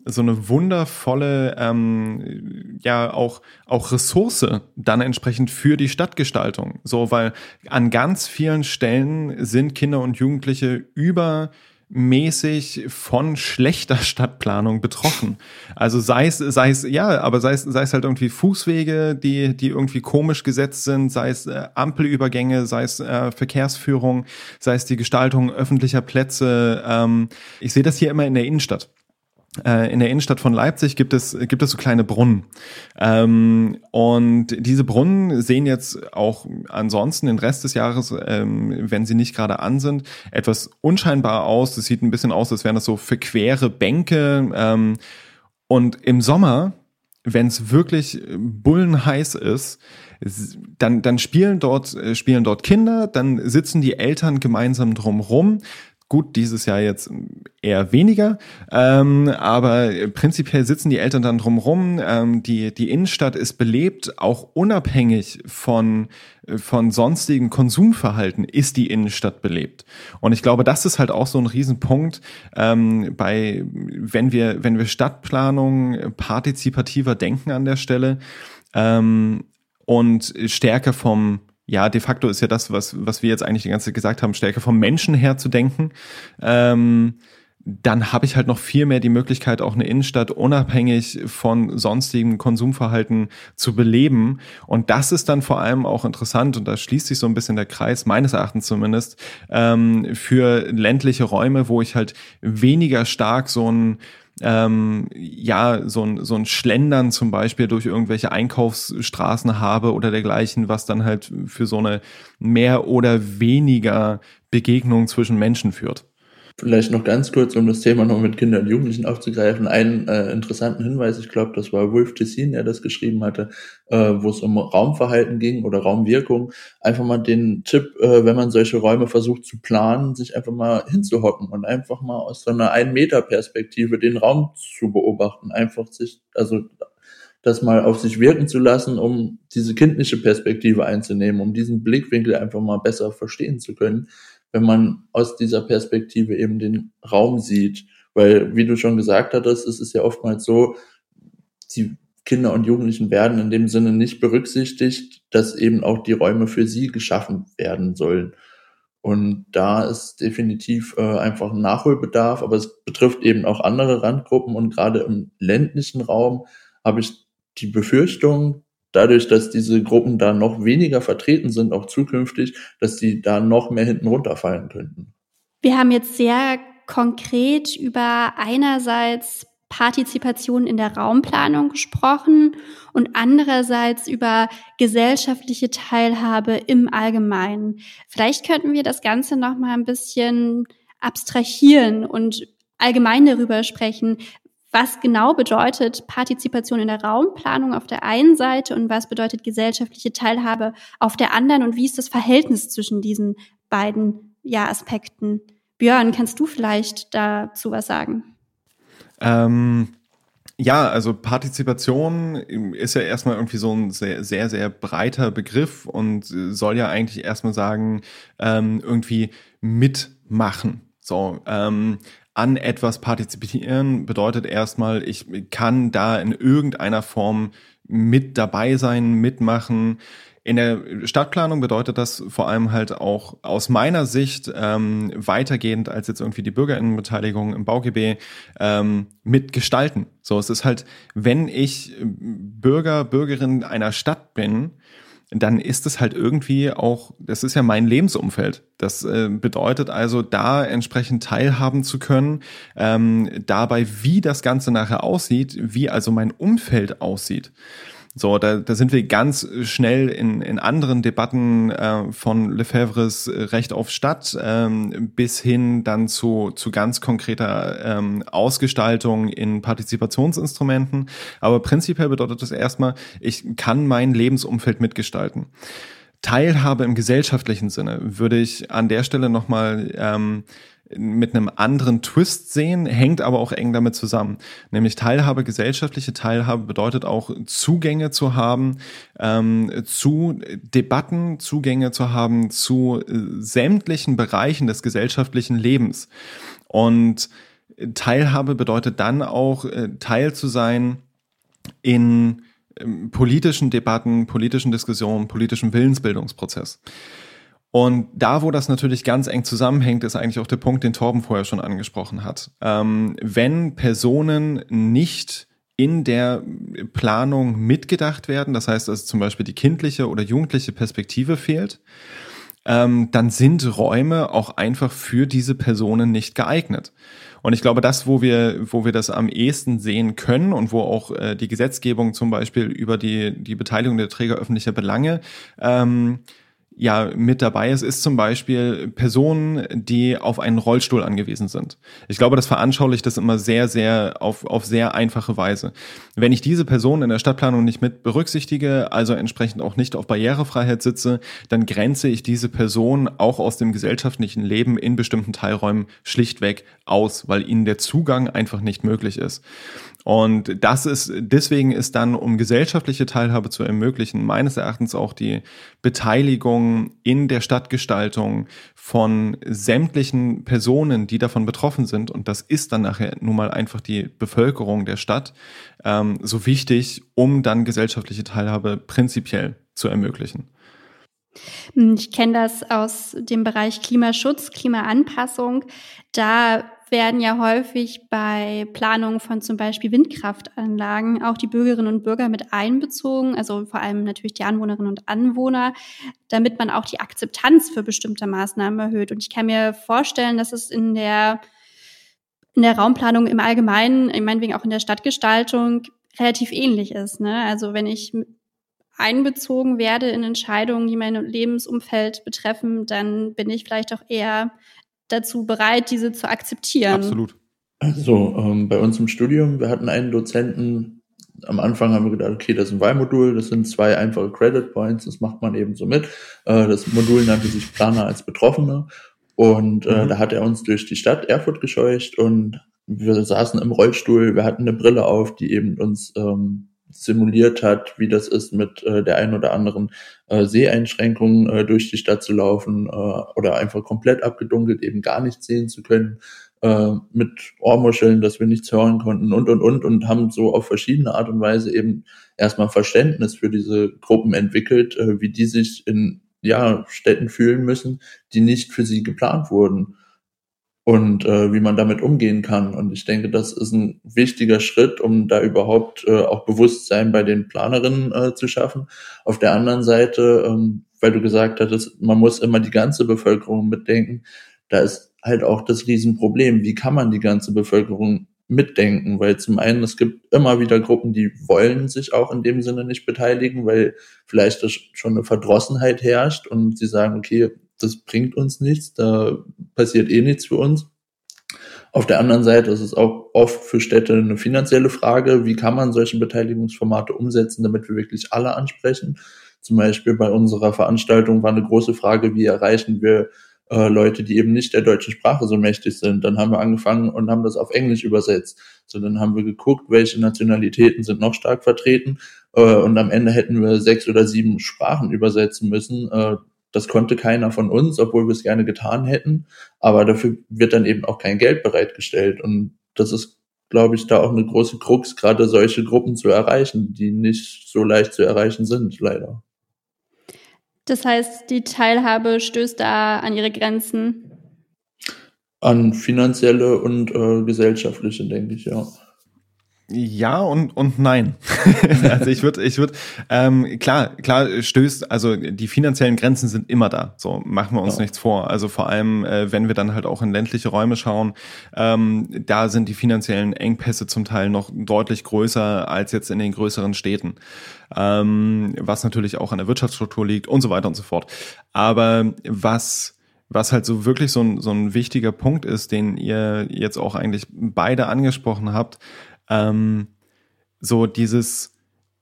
so eine wundervolle ähm, ja auch auch Ressource dann entsprechend für die Stadtgestaltung so weil an ganz vielen Stellen sind Kinder und Jugendliche übermäßig von schlechter Stadtplanung betroffen. Also sei es, sei es, ja, aber sei es, sei es halt irgendwie Fußwege, die, die irgendwie komisch gesetzt sind, sei es äh, Ampelübergänge, sei es äh, Verkehrsführung, sei es die Gestaltung öffentlicher Plätze. Ähm, ich sehe das hier immer in der Innenstadt. Äh, in der Innenstadt von Leipzig gibt es, gibt es so kleine Brunnen. Ähm, und diese Brunnen sehen jetzt auch ansonsten den Rest des Jahres, ähm, wenn sie nicht gerade an sind, etwas unscheinbar aus. Das sieht ein bisschen aus, als wären das so verquere Bänke. Ähm, und im Sommer, wenn es wirklich bullenheiß ist, dann, dann spielen dort, äh, spielen dort Kinder, dann sitzen die Eltern gemeinsam drumrum, Gut, dieses Jahr jetzt eher weniger, ähm, aber prinzipiell sitzen die Eltern dann drumrum. Ähm, die, die Innenstadt ist belebt, auch unabhängig von, von sonstigen Konsumverhalten ist die Innenstadt belebt. Und ich glaube, das ist halt auch so ein Riesenpunkt, ähm, bei, wenn wir, wenn wir Stadtplanung partizipativer denken an der Stelle ähm, und stärker vom ja, de facto ist ja das, was, was wir jetzt eigentlich die ganze Zeit gesagt haben, stärker vom Menschen her zu denken, ähm, dann habe ich halt noch viel mehr die Möglichkeit, auch eine Innenstadt unabhängig von sonstigem Konsumverhalten zu beleben. Und das ist dann vor allem auch interessant, und da schließt sich so ein bisschen der Kreis, meines Erachtens zumindest, ähm, für ländliche Räume, wo ich halt weniger stark so ein ähm, ja, so ein, so ein Schlendern zum Beispiel durch irgendwelche Einkaufsstraßen habe oder dergleichen, was dann halt für so eine mehr oder weniger Begegnung zwischen Menschen führt. Vielleicht noch ganz kurz, um das Thema noch mit Kindern und Jugendlichen aufzugreifen, einen äh, interessanten Hinweis, ich glaube, das war Wolf Tessin, der das geschrieben hatte, äh, wo es um Raumverhalten ging oder Raumwirkung. Einfach mal den Tipp, äh, wenn man solche Räume versucht zu planen, sich einfach mal hinzuhocken und einfach mal aus so einer Ein-Meter-Perspektive den Raum zu beobachten. Einfach sich, also das mal auf sich wirken zu lassen, um diese kindliche Perspektive einzunehmen, um diesen Blickwinkel einfach mal besser verstehen zu können wenn man aus dieser Perspektive eben den Raum sieht. Weil, wie du schon gesagt hattest, es ist ja oftmals so, die Kinder und Jugendlichen werden in dem Sinne nicht berücksichtigt, dass eben auch die Räume für sie geschaffen werden sollen. Und da ist definitiv äh, einfach ein Nachholbedarf, aber es betrifft eben auch andere Randgruppen und gerade im ländlichen Raum habe ich die Befürchtung, dadurch, dass diese Gruppen da noch weniger vertreten sind, auch zukünftig, dass die da noch mehr hinten runterfallen könnten. Wir haben jetzt sehr konkret über einerseits Partizipation in der Raumplanung gesprochen und andererseits über gesellschaftliche Teilhabe im Allgemeinen. Vielleicht könnten wir das Ganze noch mal ein bisschen abstrahieren und allgemein darüber sprechen, was genau bedeutet Partizipation in der Raumplanung auf der einen Seite und was bedeutet gesellschaftliche Teilhabe auf der anderen und wie ist das Verhältnis zwischen diesen beiden ja, Aspekten? Björn, kannst du vielleicht dazu was sagen? Ähm, ja, also Partizipation ist ja erstmal irgendwie so ein sehr, sehr, sehr breiter Begriff und soll ja eigentlich erstmal sagen, ähm, irgendwie mitmachen. So, ähm, an etwas partizipieren bedeutet erstmal, ich kann da in irgendeiner Form mit dabei sein, mitmachen. In der Stadtplanung bedeutet das vor allem halt auch aus meiner Sicht ähm, weitergehend als jetzt irgendwie die Bürgerinnenbeteiligung im BauGB ähm, mitgestalten. So, es ist halt, wenn ich Bürger, Bürgerin einer Stadt bin, dann ist es halt irgendwie auch, das ist ja mein Lebensumfeld. Das äh, bedeutet also, da entsprechend teilhaben zu können, ähm, dabei, wie das Ganze nachher aussieht, wie also mein Umfeld aussieht. So, da, da sind wir ganz schnell in, in anderen Debatten äh, von Lefebvres Recht auf Stadt ähm, bis hin dann zu, zu ganz konkreter ähm, Ausgestaltung in Partizipationsinstrumenten. Aber prinzipiell bedeutet das erstmal, ich kann mein Lebensumfeld mitgestalten. Teilhabe im gesellschaftlichen Sinne würde ich an der Stelle nochmal ähm, mit einem anderen Twist sehen, hängt aber auch eng damit zusammen. Nämlich Teilhabe, gesellschaftliche Teilhabe bedeutet auch Zugänge zu haben ähm, zu Debatten, Zugänge zu haben zu äh, sämtlichen Bereichen des gesellschaftlichen Lebens. Und Teilhabe bedeutet dann auch äh, Teil zu sein in ähm, politischen Debatten, politischen Diskussionen, politischen Willensbildungsprozess. Und da, wo das natürlich ganz eng zusammenhängt, ist eigentlich auch der Punkt, den Torben vorher schon angesprochen hat. Ähm, wenn Personen nicht in der Planung mitgedacht werden, das heißt, dass zum Beispiel die kindliche oder jugendliche Perspektive fehlt, ähm, dann sind Räume auch einfach für diese Personen nicht geeignet. Und ich glaube, das, wo wir, wo wir das am ehesten sehen können und wo auch äh, die Gesetzgebung zum Beispiel über die, die Beteiligung der Träger öffentlicher Belange ähm, ja mit dabei ist, ist zum Beispiel Personen, die auf einen Rollstuhl angewiesen sind. Ich glaube, das veranschaulicht das immer sehr, sehr auf, auf sehr einfache Weise. Wenn ich diese Person in der Stadtplanung nicht mit berücksichtige, also entsprechend auch nicht auf Barrierefreiheit sitze, dann grenze ich diese Person auch aus dem gesellschaftlichen Leben in bestimmten Teilräumen schlichtweg aus, weil ihnen der Zugang einfach nicht möglich ist. Und das ist, deswegen ist dann, um gesellschaftliche Teilhabe zu ermöglichen, meines Erachtens auch die Beteiligung in der Stadtgestaltung von sämtlichen Personen, die davon betroffen sind, und das ist dann nachher nun mal einfach die Bevölkerung der Stadt, ähm, so wichtig, um dann gesellschaftliche Teilhabe prinzipiell zu ermöglichen. Ich kenne das aus dem Bereich Klimaschutz, Klimaanpassung. Da werden ja häufig bei Planungen von zum Beispiel Windkraftanlagen auch die Bürgerinnen und Bürger mit einbezogen, also vor allem natürlich die Anwohnerinnen und Anwohner, damit man auch die Akzeptanz für bestimmte Maßnahmen erhöht. Und ich kann mir vorstellen, dass es in der, in der Raumplanung im Allgemeinen, meinetwegen auch in der Stadtgestaltung, relativ ähnlich ist. Ne? Also wenn ich einbezogen werde in Entscheidungen, die mein Lebensumfeld betreffen, dann bin ich vielleicht auch eher dazu bereit, diese zu akzeptieren. Absolut. Also ähm, bei uns im Studium, wir hatten einen Dozenten, am Anfang haben wir gedacht, okay, das ist ein Wahlmodul, das sind zwei einfache Credit Points, das macht man eben so mit. Äh, das Modul nannte sich Planer als Betroffene und äh, mhm. da hat er uns durch die Stadt Erfurt gescheucht und wir saßen im Rollstuhl, wir hatten eine Brille auf, die eben uns ähm, simuliert hat, wie das ist, mit äh, der ein oder anderen äh, Seheinschränkung äh, durch die Stadt zu laufen äh, oder einfach komplett abgedunkelt, eben gar nichts sehen zu können, äh, mit Ohrmuscheln, dass wir nichts hören konnten und und und und haben so auf verschiedene Art und Weise eben erstmal Verständnis für diese Gruppen entwickelt, äh, wie die sich in ja, Städten fühlen müssen, die nicht für sie geplant wurden und äh, wie man damit umgehen kann. Und ich denke, das ist ein wichtiger Schritt, um da überhaupt äh, auch Bewusstsein bei den Planerinnen äh, zu schaffen. Auf der anderen Seite, ähm, weil du gesagt hattest, man muss immer die ganze Bevölkerung mitdenken, da ist halt auch das Riesenproblem. Wie kann man die ganze Bevölkerung mitdenken? Weil zum einen, es gibt immer wieder Gruppen, die wollen sich auch in dem Sinne nicht beteiligen, weil vielleicht schon eine Verdrossenheit herrscht und sie sagen, okay, das bringt uns nichts, da passiert eh nichts für uns. Auf der anderen Seite ist es auch oft für Städte eine finanzielle Frage, wie kann man solche Beteiligungsformate umsetzen, damit wir wirklich alle ansprechen. Zum Beispiel bei unserer Veranstaltung war eine große Frage, wie erreichen wir äh, Leute, die eben nicht der deutschen Sprache so mächtig sind. Dann haben wir angefangen und haben das auf Englisch übersetzt. So, dann haben wir geguckt, welche Nationalitäten sind noch stark vertreten. Äh, und am Ende hätten wir sechs oder sieben Sprachen übersetzen müssen. Äh, das konnte keiner von uns, obwohl wir es gerne getan hätten. Aber dafür wird dann eben auch kein Geld bereitgestellt. Und das ist, glaube ich, da auch eine große Krux, gerade solche Gruppen zu erreichen, die nicht so leicht zu erreichen sind, leider. Das heißt, die Teilhabe stößt da an ihre Grenzen? An finanzielle und äh, gesellschaftliche, denke ich, ja. Ja und und nein. also ich würde ich würde ähm, klar klar stößt also die finanziellen Grenzen sind immer da. So machen wir uns ja. nichts vor. Also vor allem äh, wenn wir dann halt auch in ländliche Räume schauen, ähm, da sind die finanziellen Engpässe zum Teil noch deutlich größer als jetzt in den größeren Städten, ähm, was natürlich auch an der Wirtschaftsstruktur liegt und so weiter und so fort. Aber was was halt so wirklich so ein, so ein wichtiger Punkt ist, den ihr jetzt auch eigentlich beide angesprochen habt, ähm, so dieses,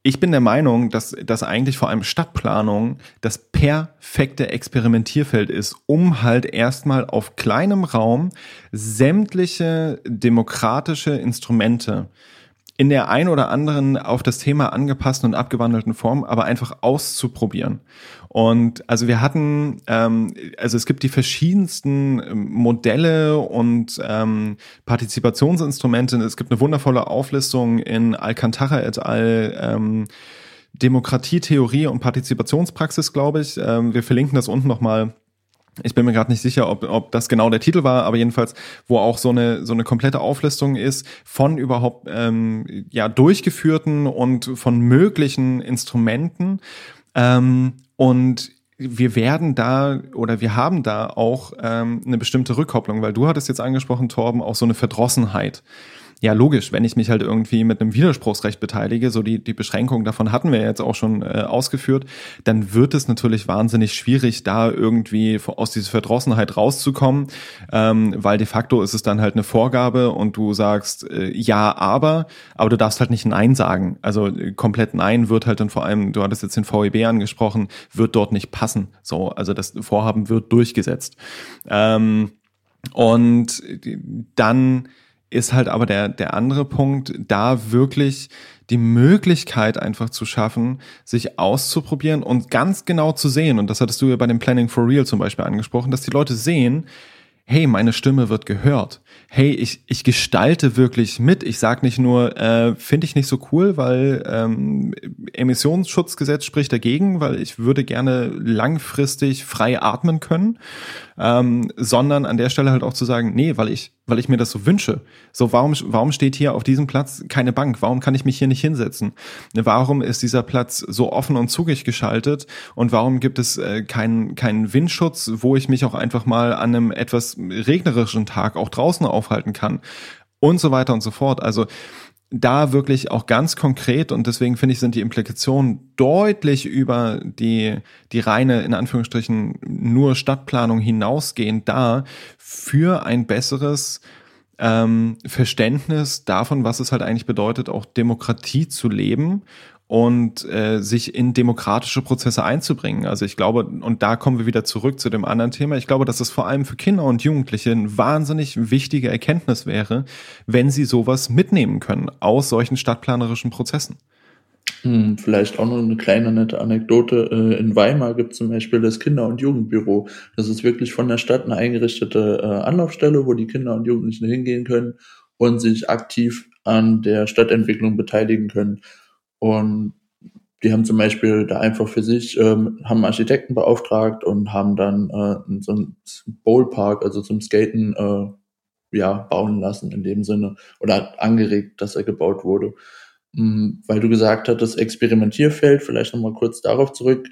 ich bin der Meinung, dass das eigentlich vor allem Stadtplanung das perfekte Experimentierfeld ist, um halt erstmal auf kleinem Raum sämtliche demokratische Instrumente in der ein oder anderen auf das Thema angepassten und abgewandelten Form, aber einfach auszuprobieren. Und also wir hatten, ähm, also es gibt die verschiedensten ähm, Modelle und ähm, Partizipationsinstrumente. Es gibt eine wundervolle Auflistung in Alcantara et al. Ähm, Demokratie, Theorie und Partizipationspraxis, glaube ich. Ähm, wir verlinken das unten nochmal ich bin mir gerade nicht sicher, ob, ob das genau der Titel war, aber jedenfalls, wo auch so eine so eine komplette Auflistung ist von überhaupt ähm, ja durchgeführten und von möglichen Instrumenten ähm, und wir werden da oder wir haben da auch ähm, eine bestimmte Rückkopplung, weil du hattest jetzt angesprochen, Torben, auch so eine Verdrossenheit ja logisch, wenn ich mich halt irgendwie mit einem Widerspruchsrecht beteilige, so die, die Beschränkung davon hatten wir jetzt auch schon äh, ausgeführt, dann wird es natürlich wahnsinnig schwierig, da irgendwie aus dieser Verdrossenheit rauszukommen, ähm, weil de facto ist es dann halt eine Vorgabe und du sagst äh, ja, aber, aber du darfst halt nicht Nein sagen. Also äh, komplett Nein wird halt dann vor allem, du hattest jetzt den VEB angesprochen, wird dort nicht passen. So, also das Vorhaben wird durchgesetzt. Ähm, und dann ist halt aber der, der andere Punkt, da wirklich die Möglichkeit einfach zu schaffen, sich auszuprobieren und ganz genau zu sehen, und das hattest du ja bei dem Planning for Real zum Beispiel angesprochen, dass die Leute sehen, hey, meine Stimme wird gehört. Hey, ich, ich gestalte wirklich mit. Ich sage nicht nur, äh, finde ich nicht so cool, weil ähm, Emissionsschutzgesetz spricht dagegen, weil ich würde gerne langfristig frei atmen können. Ähm, sondern an der Stelle halt auch zu sagen, nee, weil ich, weil ich mir das so wünsche. So, warum, warum steht hier auf diesem Platz keine Bank? Warum kann ich mich hier nicht hinsetzen? Warum ist dieser Platz so offen und zugig geschaltet? Und warum gibt es äh, keinen, keinen Windschutz, wo ich mich auch einfach mal an einem etwas regnerischen Tag auch draußen aufhalten kann? Und so weiter und so fort. Also, da wirklich auch ganz konkret und deswegen finde ich, sind die Implikationen deutlich über die, die reine, in Anführungsstrichen, nur Stadtplanung hinausgehend da für ein besseres ähm, Verständnis davon, was es halt eigentlich bedeutet, auch Demokratie zu leben und äh, sich in demokratische Prozesse einzubringen. Also ich glaube, und da kommen wir wieder zurück zu dem anderen Thema, ich glaube, dass es vor allem für Kinder und Jugendliche eine wahnsinnig wichtige Erkenntnis wäre, wenn sie sowas mitnehmen können aus solchen stadtplanerischen Prozessen. Hm, vielleicht auch noch eine kleine nette Anekdote. Äh, in Weimar gibt es zum Beispiel das Kinder- und Jugendbüro. Das ist wirklich von der Stadt eine eingerichtete äh, Anlaufstelle, wo die Kinder und Jugendlichen hingehen können und sich aktiv an der Stadtentwicklung beteiligen können. Und die haben zum Beispiel da einfach für sich, ähm, haben Architekten beauftragt und haben dann äh, so einen Bowlpark, also zum Skaten, äh, ja, bauen lassen in dem Sinne oder angeregt, dass er gebaut wurde. Mhm, weil du gesagt hattest, Experimentierfeld, vielleicht nochmal kurz darauf zurück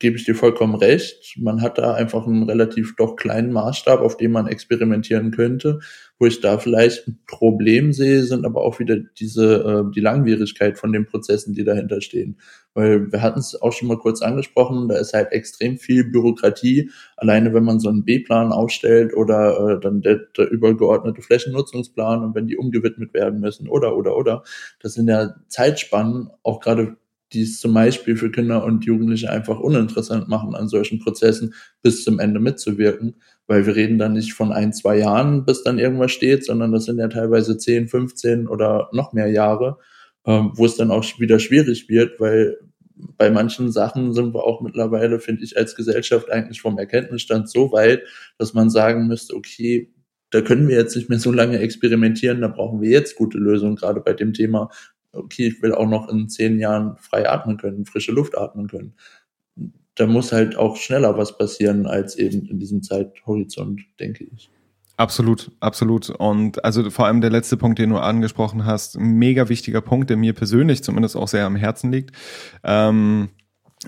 gebe ich dir vollkommen recht. Man hat da einfach einen relativ doch kleinen Maßstab, auf dem man experimentieren könnte. Wo ich da vielleicht ein Problem sehe, sind aber auch wieder diese, äh, die Langwierigkeit von den Prozessen, die dahinter stehen. Weil wir hatten es auch schon mal kurz angesprochen, da ist halt extrem viel Bürokratie. Alleine wenn man so einen B-Plan aufstellt oder äh, dann der, der übergeordnete Flächennutzungsplan und wenn die umgewidmet werden müssen oder, oder, oder. Das sind ja Zeitspannen, auch gerade die es zum Beispiel für Kinder und Jugendliche einfach uninteressant machen, an solchen Prozessen bis zum Ende mitzuwirken, weil wir reden dann nicht von ein, zwei Jahren, bis dann irgendwas steht, sondern das sind ja teilweise 10, 15 oder noch mehr Jahre, ähm, wo es dann auch wieder schwierig wird, weil bei manchen Sachen sind wir auch mittlerweile, finde ich, als Gesellschaft eigentlich vom Erkenntnisstand so weit, dass man sagen müsste, okay, da können wir jetzt nicht mehr so lange experimentieren, da brauchen wir jetzt gute Lösungen, gerade bei dem Thema okay, ich will auch noch in zehn Jahren frei atmen können, frische Luft atmen können. Da muss halt auch schneller was passieren als eben in diesem Zeithorizont, denke ich. Absolut, absolut. Und also vor allem der letzte Punkt, den du angesprochen hast, mega wichtiger Punkt, der mir persönlich zumindest auch sehr am Herzen liegt. Ähm,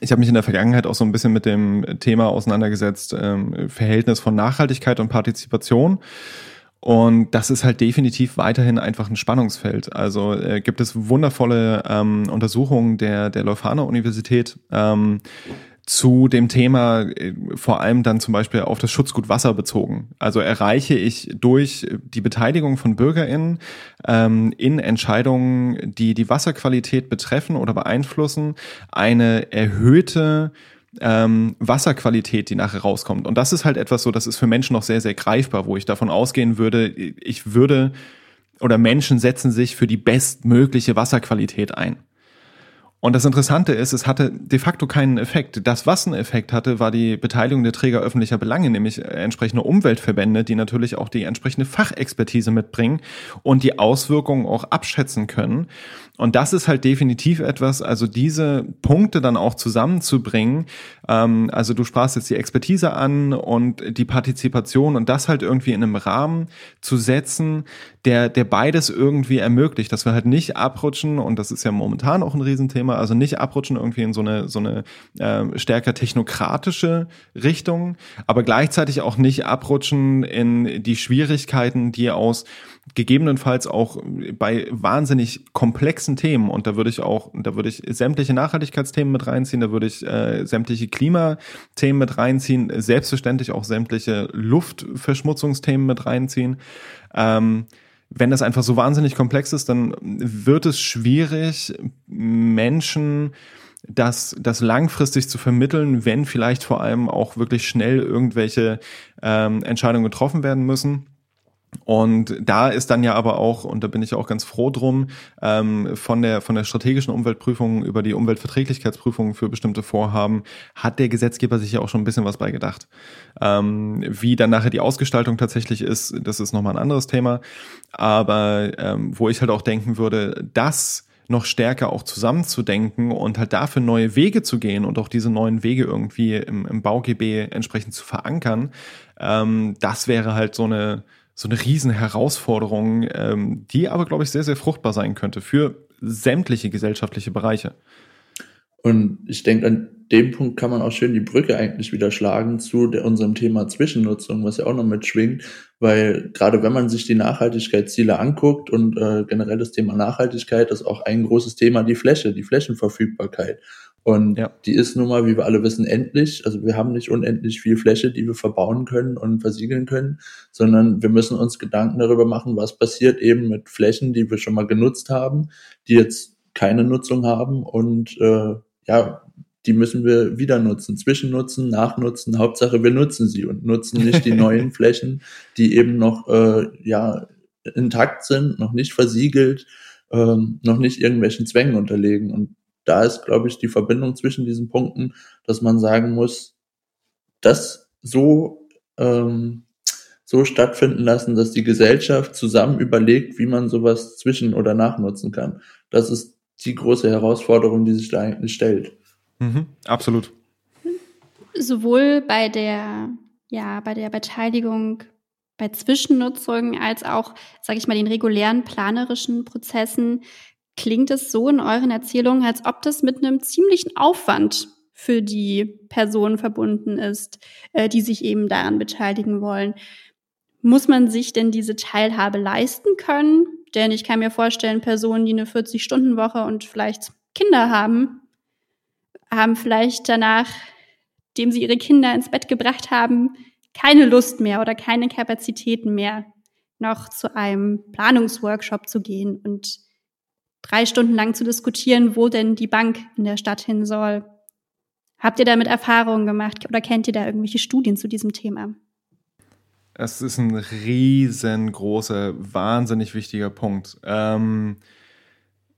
ich habe mich in der Vergangenheit auch so ein bisschen mit dem Thema auseinandergesetzt, ähm, Verhältnis von Nachhaltigkeit und Partizipation. Und das ist halt definitiv weiterhin einfach ein Spannungsfeld. Also äh, gibt es wundervolle ähm, Untersuchungen der, der Leuphana Universität ähm, zu dem Thema, äh, vor allem dann zum Beispiel auf das Schutzgut Wasser bezogen. Also erreiche ich durch die Beteiligung von BürgerInnen ähm, in Entscheidungen, die die Wasserqualität betreffen oder beeinflussen, eine erhöhte ähm, Wasserqualität, die nachher rauskommt. Und das ist halt etwas so, das ist für Menschen noch sehr, sehr greifbar, wo ich davon ausgehen würde, ich würde oder Menschen setzen sich für die bestmögliche Wasserqualität ein. Und das Interessante ist, es hatte de facto keinen Effekt. Das, was einen Effekt hatte, war die Beteiligung der Träger öffentlicher Belange, nämlich entsprechende Umweltverbände, die natürlich auch die entsprechende Fachexpertise mitbringen und die Auswirkungen auch abschätzen können. Und das ist halt definitiv etwas, also diese Punkte dann auch zusammenzubringen. Ähm, also du sprachst jetzt die Expertise an und die Partizipation und das halt irgendwie in einem Rahmen zu setzen, der, der beides irgendwie ermöglicht, dass wir halt nicht abrutschen, und das ist ja momentan auch ein Riesenthema, also nicht abrutschen irgendwie in so eine, so eine äh, stärker technokratische Richtung, aber gleichzeitig auch nicht abrutschen in die Schwierigkeiten, die aus gegebenenfalls auch bei wahnsinnig komplexen Themen und da würde ich auch, da würde ich sämtliche Nachhaltigkeitsthemen mit reinziehen, da würde ich äh, sämtliche Klimathemen mit reinziehen, selbstverständlich auch sämtliche Luftverschmutzungsthemen mit reinziehen. Ähm, wenn das einfach so wahnsinnig komplex ist, dann wird es schwierig, Menschen das, das langfristig zu vermitteln, wenn vielleicht vor allem auch wirklich schnell irgendwelche ähm, Entscheidungen getroffen werden müssen. Und da ist dann ja aber auch, und da bin ich auch ganz froh drum, ähm, von der von der strategischen Umweltprüfung über die Umweltverträglichkeitsprüfung für bestimmte Vorhaben hat der Gesetzgeber sich ja auch schon ein bisschen was beigedacht. Ähm, wie dann nachher die Ausgestaltung tatsächlich ist, das ist nochmal ein anderes Thema. Aber ähm, wo ich halt auch denken würde, dass noch stärker auch zusammenzudenken und halt dafür neue Wege zu gehen und auch diese neuen Wege irgendwie im, im BauGB entsprechend zu verankern, ähm, das wäre halt so eine, so eine riesen Herausforderung, ähm, die aber, glaube ich, sehr, sehr fruchtbar sein könnte für sämtliche gesellschaftliche Bereiche. Und ich denke, an dem Punkt kann man auch schön die Brücke eigentlich wieder schlagen zu der, unserem Thema Zwischennutzung, was ja auch noch mitschwingt, weil gerade wenn man sich die Nachhaltigkeitsziele anguckt und äh, generell das Thema Nachhaltigkeit ist auch ein großes Thema die Fläche, die Flächenverfügbarkeit. Und ja. die ist nun mal, wie wir alle wissen, endlich. Also wir haben nicht unendlich viel Fläche, die wir verbauen können und versiegeln können, sondern wir müssen uns Gedanken darüber machen, was passiert eben mit Flächen, die wir schon mal genutzt haben, die jetzt keine Nutzung haben und äh, ja, die müssen wir wieder nutzen, zwischennutzen, nachnutzen. Hauptsache, wir nutzen sie und nutzen nicht die neuen Flächen, die eben noch äh, ja intakt sind, noch nicht versiegelt, ähm, noch nicht irgendwelchen Zwängen unterlegen. Und da ist, glaube ich, die Verbindung zwischen diesen Punkten, dass man sagen muss, das so ähm, so stattfinden lassen, dass die Gesellschaft zusammen überlegt, wie man sowas zwischen- oder nachnutzen kann. Das ist die große Herausforderung, die sich da eigentlich stellt. Mhm, absolut. Sowohl bei der, ja, bei der Beteiligung bei Zwischennutzung als auch, sage ich mal, den regulären planerischen Prozessen klingt es so in euren Erzählungen, als ob das mit einem ziemlichen Aufwand für die Personen verbunden ist, äh, die sich eben daran beteiligen wollen. Muss man sich denn diese Teilhabe leisten können? Denn ich kann mir vorstellen, Personen, die eine 40-Stunden-Woche und vielleicht Kinder haben, haben vielleicht danach, dem sie ihre Kinder ins Bett gebracht haben, keine Lust mehr oder keine Kapazitäten mehr, noch zu einem Planungsworkshop zu gehen und drei Stunden lang zu diskutieren, wo denn die Bank in der Stadt hin soll. Habt ihr damit Erfahrungen gemacht oder kennt ihr da irgendwelche Studien zu diesem Thema? Es ist ein riesengroßer, wahnsinnig wichtiger Punkt. Ähm,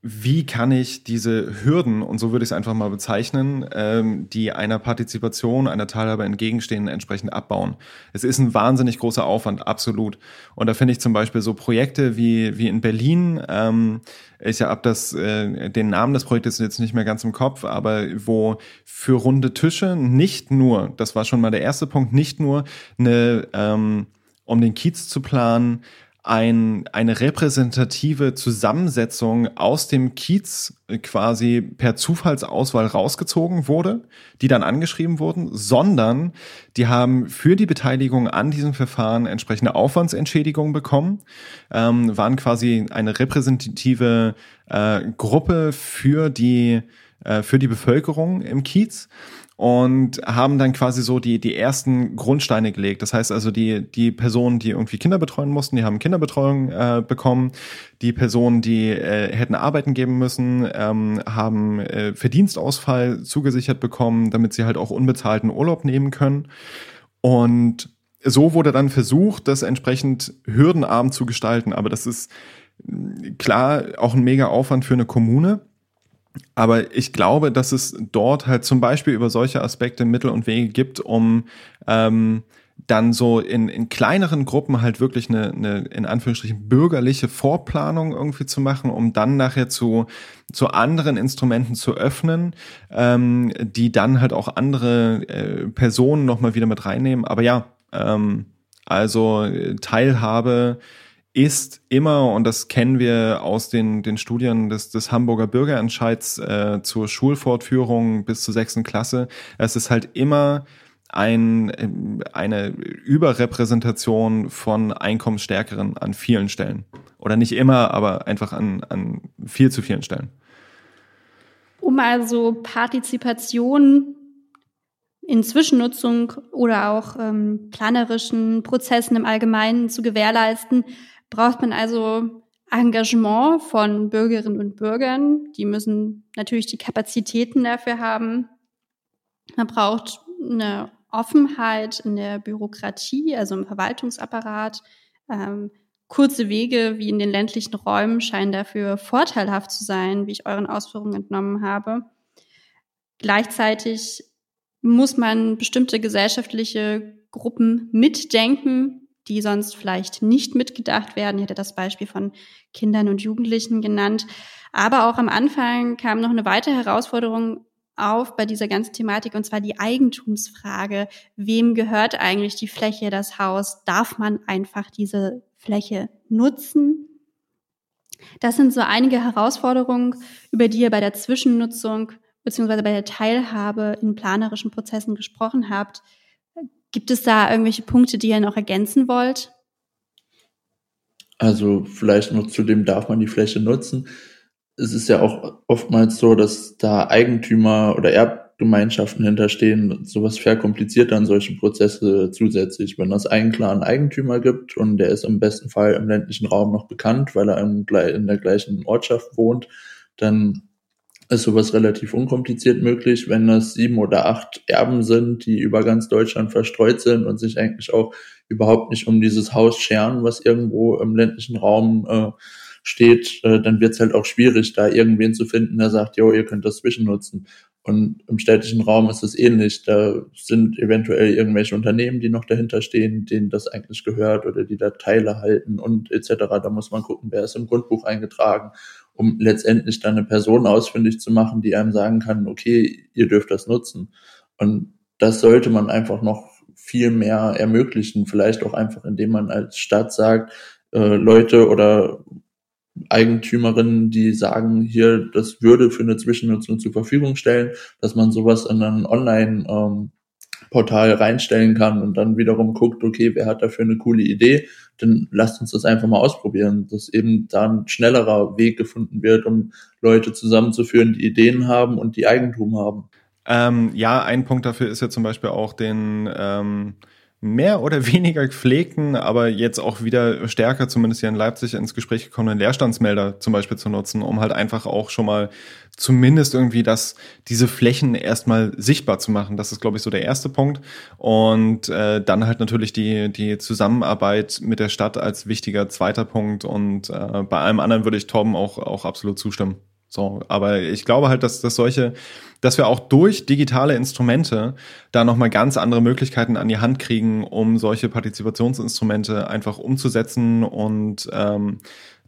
wie kann ich diese Hürden, und so würde ich es einfach mal bezeichnen, ähm, die einer Partizipation, einer Teilhabe entgegenstehen, entsprechend abbauen. Es ist ein wahnsinnig großer Aufwand, absolut. Und da finde ich zum Beispiel so Projekte wie, wie in Berlin, ähm, ich habe das, äh, den Namen des Projektes jetzt nicht mehr ganz im Kopf, aber wo für runde Tische nicht nur, das war schon mal der erste Punkt, nicht nur eine, ähm, um den Kiez zu planen, ein, eine repräsentative Zusammensetzung aus dem Kiez quasi per Zufallsauswahl rausgezogen wurde, die dann angeschrieben wurden, sondern die haben für die Beteiligung an diesem Verfahren entsprechende Aufwandsentschädigungen bekommen, ähm, waren quasi eine repräsentative äh, Gruppe für die, äh, für die Bevölkerung im Kiez und haben dann quasi so die, die ersten Grundsteine gelegt. Das heißt also, die, die Personen, die irgendwie Kinder betreuen mussten, die haben Kinderbetreuung äh, bekommen. Die Personen, die äh, hätten arbeiten geben müssen, ähm, haben äh, Verdienstausfall zugesichert bekommen, damit sie halt auch unbezahlten Urlaub nehmen können. Und so wurde dann versucht, das entsprechend hürdenarm zu gestalten. Aber das ist klar auch ein mega Aufwand für eine Kommune. Aber ich glaube, dass es dort halt zum Beispiel über solche Aspekte Mittel und Wege gibt, um ähm, dann so in, in kleineren Gruppen halt wirklich eine, eine, in Anführungsstrichen, bürgerliche Vorplanung irgendwie zu machen, um dann nachher zu, zu anderen Instrumenten zu öffnen, ähm, die dann halt auch andere äh, Personen nochmal wieder mit reinnehmen. Aber ja, ähm, also Teilhabe ist immer, und das kennen wir aus den, den Studien des, des Hamburger Bürgerentscheids äh, zur Schulfortführung bis zur sechsten Klasse, es ist halt immer ein, eine Überrepräsentation von Einkommensstärkeren an vielen Stellen. Oder nicht immer, aber einfach an, an viel zu vielen Stellen. Um also Partizipation in Zwischennutzung oder auch ähm, planerischen Prozessen im Allgemeinen zu gewährleisten, braucht man also Engagement von Bürgerinnen und Bürgern. Die müssen natürlich die Kapazitäten dafür haben. Man braucht eine Offenheit in der Bürokratie, also im Verwaltungsapparat. Ähm, kurze Wege wie in den ländlichen Räumen scheinen dafür vorteilhaft zu sein, wie ich euren Ausführungen entnommen habe. Gleichzeitig muss man bestimmte gesellschaftliche Gruppen mitdenken, die sonst vielleicht nicht mitgedacht werden. Ich hatte das Beispiel von Kindern und Jugendlichen genannt. Aber auch am Anfang kam noch eine weitere Herausforderung auf bei dieser ganzen Thematik und zwar die Eigentumsfrage. Wem gehört eigentlich die Fläche, das Haus? Darf man einfach diese Fläche nutzen? Das sind so einige Herausforderungen, über die ihr bei der Zwischennutzung beziehungsweise bei der Teilhabe in planerischen Prozessen gesprochen habt. Gibt es da irgendwelche Punkte, die ihr noch ergänzen wollt? Also vielleicht noch zu dem, darf man die Fläche nutzen? Es ist ja auch oftmals so, dass da Eigentümer oder Erbgemeinschaften hinterstehen. Sowas verkompliziert dann solche Prozesse zusätzlich. Wenn es einen klaren Eigentümer gibt und der ist im besten Fall im ländlichen Raum noch bekannt, weil er in der gleichen Ortschaft wohnt, dann ist sowas relativ unkompliziert möglich, wenn das sieben oder acht Erben sind, die über ganz Deutschland verstreut sind und sich eigentlich auch überhaupt nicht um dieses Haus scheren, was irgendwo im ländlichen Raum äh, steht, äh, dann wird es halt auch schwierig, da irgendwen zu finden, der sagt, jo, ihr könnt das zwischennutzen. Und im städtischen Raum ist es ähnlich. Da sind eventuell irgendwelche Unternehmen, die noch dahinter stehen, denen das eigentlich gehört oder die da Teile halten und etc. Da muss man gucken, wer ist im Grundbuch eingetragen um letztendlich dann eine Person ausfindig zu machen, die einem sagen kann, okay, ihr dürft das nutzen. Und das sollte man einfach noch viel mehr ermöglichen, vielleicht auch einfach, indem man als Stadt sagt, äh, Leute oder Eigentümerinnen, die sagen, hier, das würde für eine Zwischennutzung zur Verfügung stellen, dass man sowas in einen Online- ähm, Portal reinstellen kann und dann wiederum guckt, okay, wer hat dafür eine coole Idee, dann lasst uns das einfach mal ausprobieren, dass eben da ein schnellerer Weg gefunden wird, um Leute zusammenzuführen, die Ideen haben und die Eigentum haben. Ähm, ja, ein Punkt dafür ist ja zum Beispiel auch den ähm, mehr oder weniger gepflegten, aber jetzt auch wieder stärker, zumindest hier in Leipzig, ins Gespräch gekommenen Leerstandsmelder zum Beispiel zu nutzen, um halt einfach auch schon mal zumindest irgendwie das, diese Flächen erstmal sichtbar zu machen. Das ist, glaube ich, so der erste Punkt. Und äh, dann halt natürlich die, die Zusammenarbeit mit der Stadt als wichtiger zweiter Punkt. Und äh, bei allem anderen würde ich Torben auch, auch absolut zustimmen. So, aber ich glaube halt, dass, dass solche, dass wir auch durch digitale Instrumente da nochmal ganz andere Möglichkeiten an die Hand kriegen, um solche Partizipationsinstrumente einfach umzusetzen und ähm,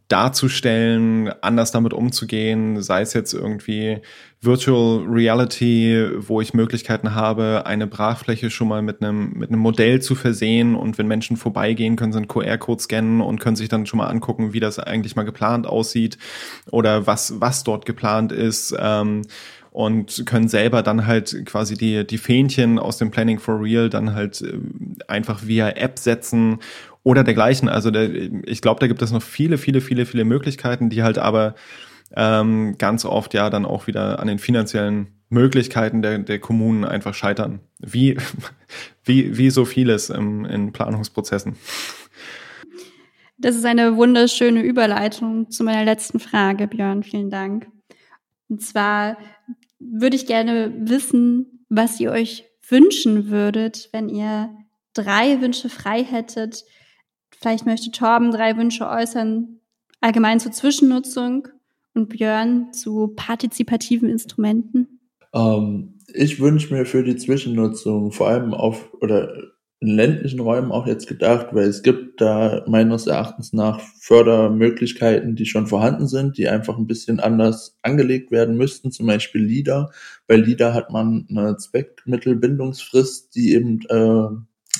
darzustellen, anders damit umzugehen, sei es jetzt irgendwie Virtual Reality, wo ich Möglichkeiten habe, eine Brachfläche schon mal mit einem, mit einem Modell zu versehen und wenn Menschen vorbeigehen, können sie einen QR-Code scannen und können sich dann schon mal angucken, wie das eigentlich mal geplant aussieht oder was, was dort geplant ist. Ähm, und können selber dann halt quasi die, die Fähnchen aus dem Planning for Real dann halt äh, einfach via App setzen oder dergleichen. Also der, ich glaube, da gibt es noch viele, viele, viele, viele Möglichkeiten, die halt aber ähm, ganz oft ja dann auch wieder an den finanziellen Möglichkeiten der, der Kommunen einfach scheitern. Wie, wie, wie so vieles im, in Planungsprozessen. Das ist eine wunderschöne Überleitung zu meiner letzten Frage, Björn. Vielen Dank. Und zwar würde ich gerne wissen, was ihr euch wünschen würdet, wenn ihr drei Wünsche frei hättet, Vielleicht möchte Torben drei Wünsche äußern, allgemein zur Zwischennutzung und Björn zu partizipativen Instrumenten. Ähm, ich wünsche mir für die Zwischennutzung vor allem auf oder in ländlichen Räumen auch jetzt gedacht, weil es gibt da meines Erachtens nach Fördermöglichkeiten, die schon vorhanden sind, die einfach ein bisschen anders angelegt werden müssten, zum Beispiel LIDA. Bei LIDA hat man eine Zweckmittelbindungsfrist, die eben äh,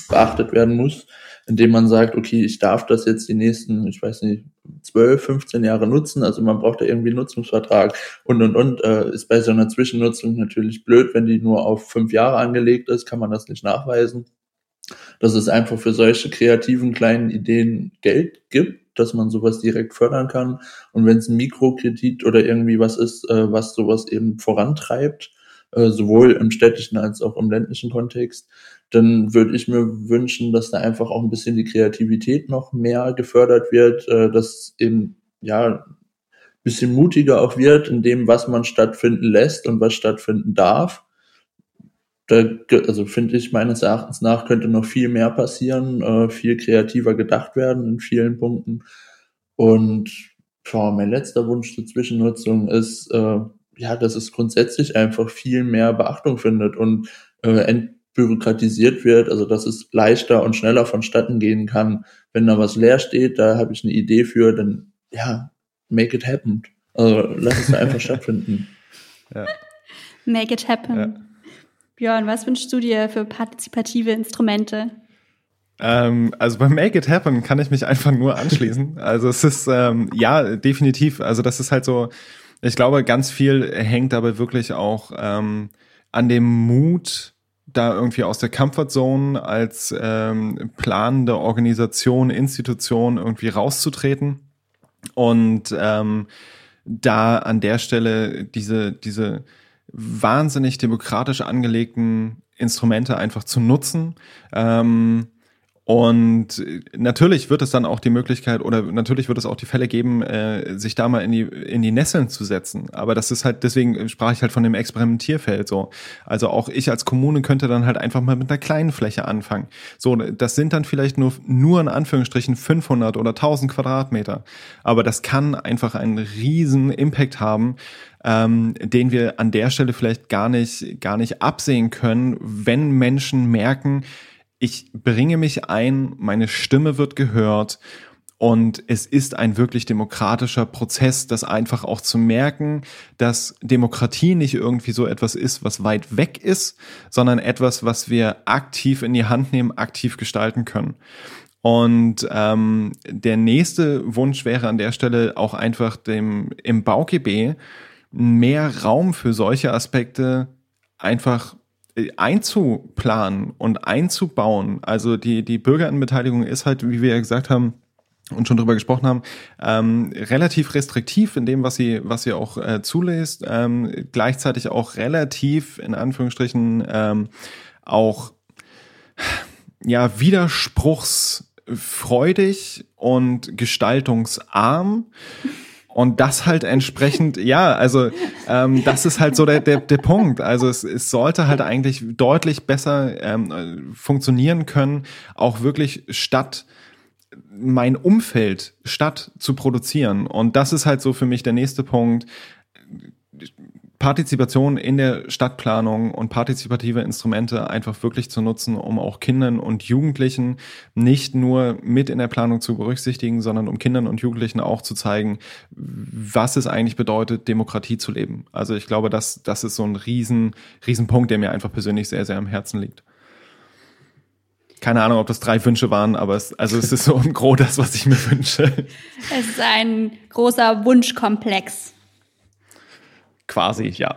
beachtet werden muss indem man sagt, okay, ich darf das jetzt die nächsten, ich weiß nicht, 12, 15 Jahre nutzen. Also man braucht da irgendwie einen Nutzungsvertrag und und und. Äh, ist bei so einer Zwischennutzung natürlich blöd, wenn die nur auf fünf Jahre angelegt ist, kann man das nicht nachweisen. Dass es einfach für solche kreativen kleinen Ideen Geld gibt, dass man sowas direkt fördern kann. Und wenn es ein Mikrokredit oder irgendwie was ist, äh, was sowas eben vorantreibt, äh, sowohl im städtischen als auch im ländlichen Kontext, dann würde ich mir wünschen, dass da einfach auch ein bisschen die Kreativität noch mehr gefördert wird, äh, dass eben ja bisschen mutiger auch wird in dem, was man stattfinden lässt und was stattfinden darf. Da, also finde ich meines Erachtens nach könnte noch viel mehr passieren, äh, viel kreativer gedacht werden in vielen Punkten. Und schau, mein letzter Wunsch zur Zwischennutzung ist, äh, ja, dass es grundsätzlich einfach viel mehr Beachtung findet und äh, bürokratisiert wird, also dass es leichter und schneller vonstatten gehen kann, wenn da was leer steht, da habe ich eine Idee für, dann ja, make it happen. Also lass es einfach stattfinden. Ja. Make it happen. Ja. Björn, was wünschst du dir für partizipative Instrumente? Ähm, also beim Make It Happen kann ich mich einfach nur anschließen. Also es ist ähm, ja definitiv. Also das ist halt so. Ich glaube, ganz viel hängt dabei wirklich auch ähm, an dem Mut, da irgendwie aus der Comfortzone als ähm, planende Organisation, Institution irgendwie rauszutreten und ähm, da an der Stelle diese diese wahnsinnig demokratisch angelegten Instrumente einfach zu nutzen. Ähm, und natürlich wird es dann auch die Möglichkeit oder natürlich wird es auch die Fälle geben, äh, sich da mal in die, in die Nesseln zu setzen. Aber das ist halt, deswegen sprach ich halt von dem Experimentierfeld so. Also auch ich als Kommune könnte dann halt einfach mal mit einer kleinen Fläche anfangen. So, das sind dann vielleicht nur, nur in Anführungsstrichen 500 oder 1000 Quadratmeter. Aber das kann einfach einen riesen Impact haben, ähm, den wir an der Stelle vielleicht gar nicht, gar nicht absehen können, wenn Menschen merken, ich bringe mich ein, meine Stimme wird gehört und es ist ein wirklich demokratischer Prozess, das einfach auch zu merken, dass Demokratie nicht irgendwie so etwas ist, was weit weg ist, sondern etwas, was wir aktiv in die Hand nehmen, aktiv gestalten können. Und ähm, der nächste Wunsch wäre an der Stelle auch einfach dem im BauGB mehr Raum für solche Aspekte einfach einzuplanen und einzubauen. Also die, die Bürgerinnenbeteiligung ist halt, wie wir ja gesagt haben, und schon drüber gesprochen haben, ähm, relativ restriktiv in dem, was sie, was sie auch äh, zulässt, ähm, gleichzeitig auch relativ, in Anführungsstrichen, ähm, auch ja, widerspruchsfreudig und gestaltungsarm. Und das halt entsprechend, ja, also ähm, das ist halt so der, der, der Punkt. Also es, es sollte halt eigentlich deutlich besser ähm, funktionieren können, auch wirklich statt mein Umfeld statt zu produzieren. Und das ist halt so für mich der nächste Punkt. Partizipation in der Stadtplanung und partizipative Instrumente einfach wirklich zu nutzen, um auch Kindern und Jugendlichen nicht nur mit in der Planung zu berücksichtigen, sondern um Kindern und Jugendlichen auch zu zeigen, was es eigentlich bedeutet, Demokratie zu leben. Also ich glaube, das, das ist so ein riesen, riesen Punkt, der mir einfach persönlich sehr, sehr am Herzen liegt. Keine Ahnung, ob das drei Wünsche waren, aber es, also es ist so im Gro das, was ich mir wünsche. Es ist ein großer Wunschkomplex. Quasi, ja.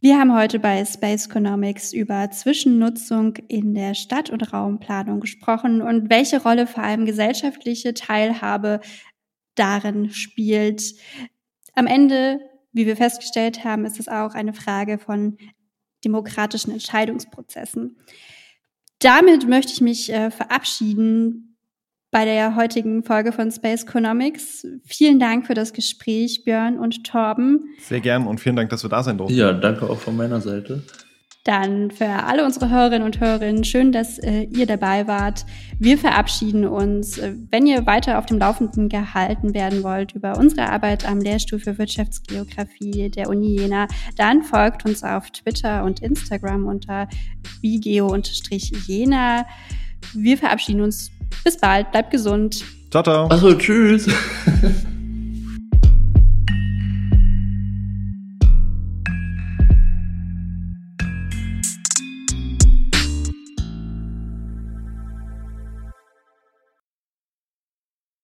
Wir haben heute bei Space Economics über Zwischennutzung in der Stadt- und Raumplanung gesprochen und welche Rolle vor allem gesellschaftliche Teilhabe darin spielt. Am Ende, wie wir festgestellt haben, ist es auch eine Frage von demokratischen Entscheidungsprozessen. Damit möchte ich mich äh, verabschieden bei der heutigen Folge von Space Economics. Vielen Dank für das Gespräch, Björn und Torben. Sehr gern und vielen Dank, dass wir da sein durften. Ja, danke auch von meiner Seite. Dann für alle unsere Hörerinnen und Hörer, schön, dass äh, ihr dabei wart. Wir verabschieden uns. Wenn ihr weiter auf dem Laufenden gehalten werden wollt über unsere Arbeit am Lehrstuhl für Wirtschaftsgeografie der Uni Jena, dann folgt uns auf Twitter und Instagram unter bigeo-jena. Wir verabschieden uns bis bald, bleibt gesund. Ciao, ciao. Achso, tschüss.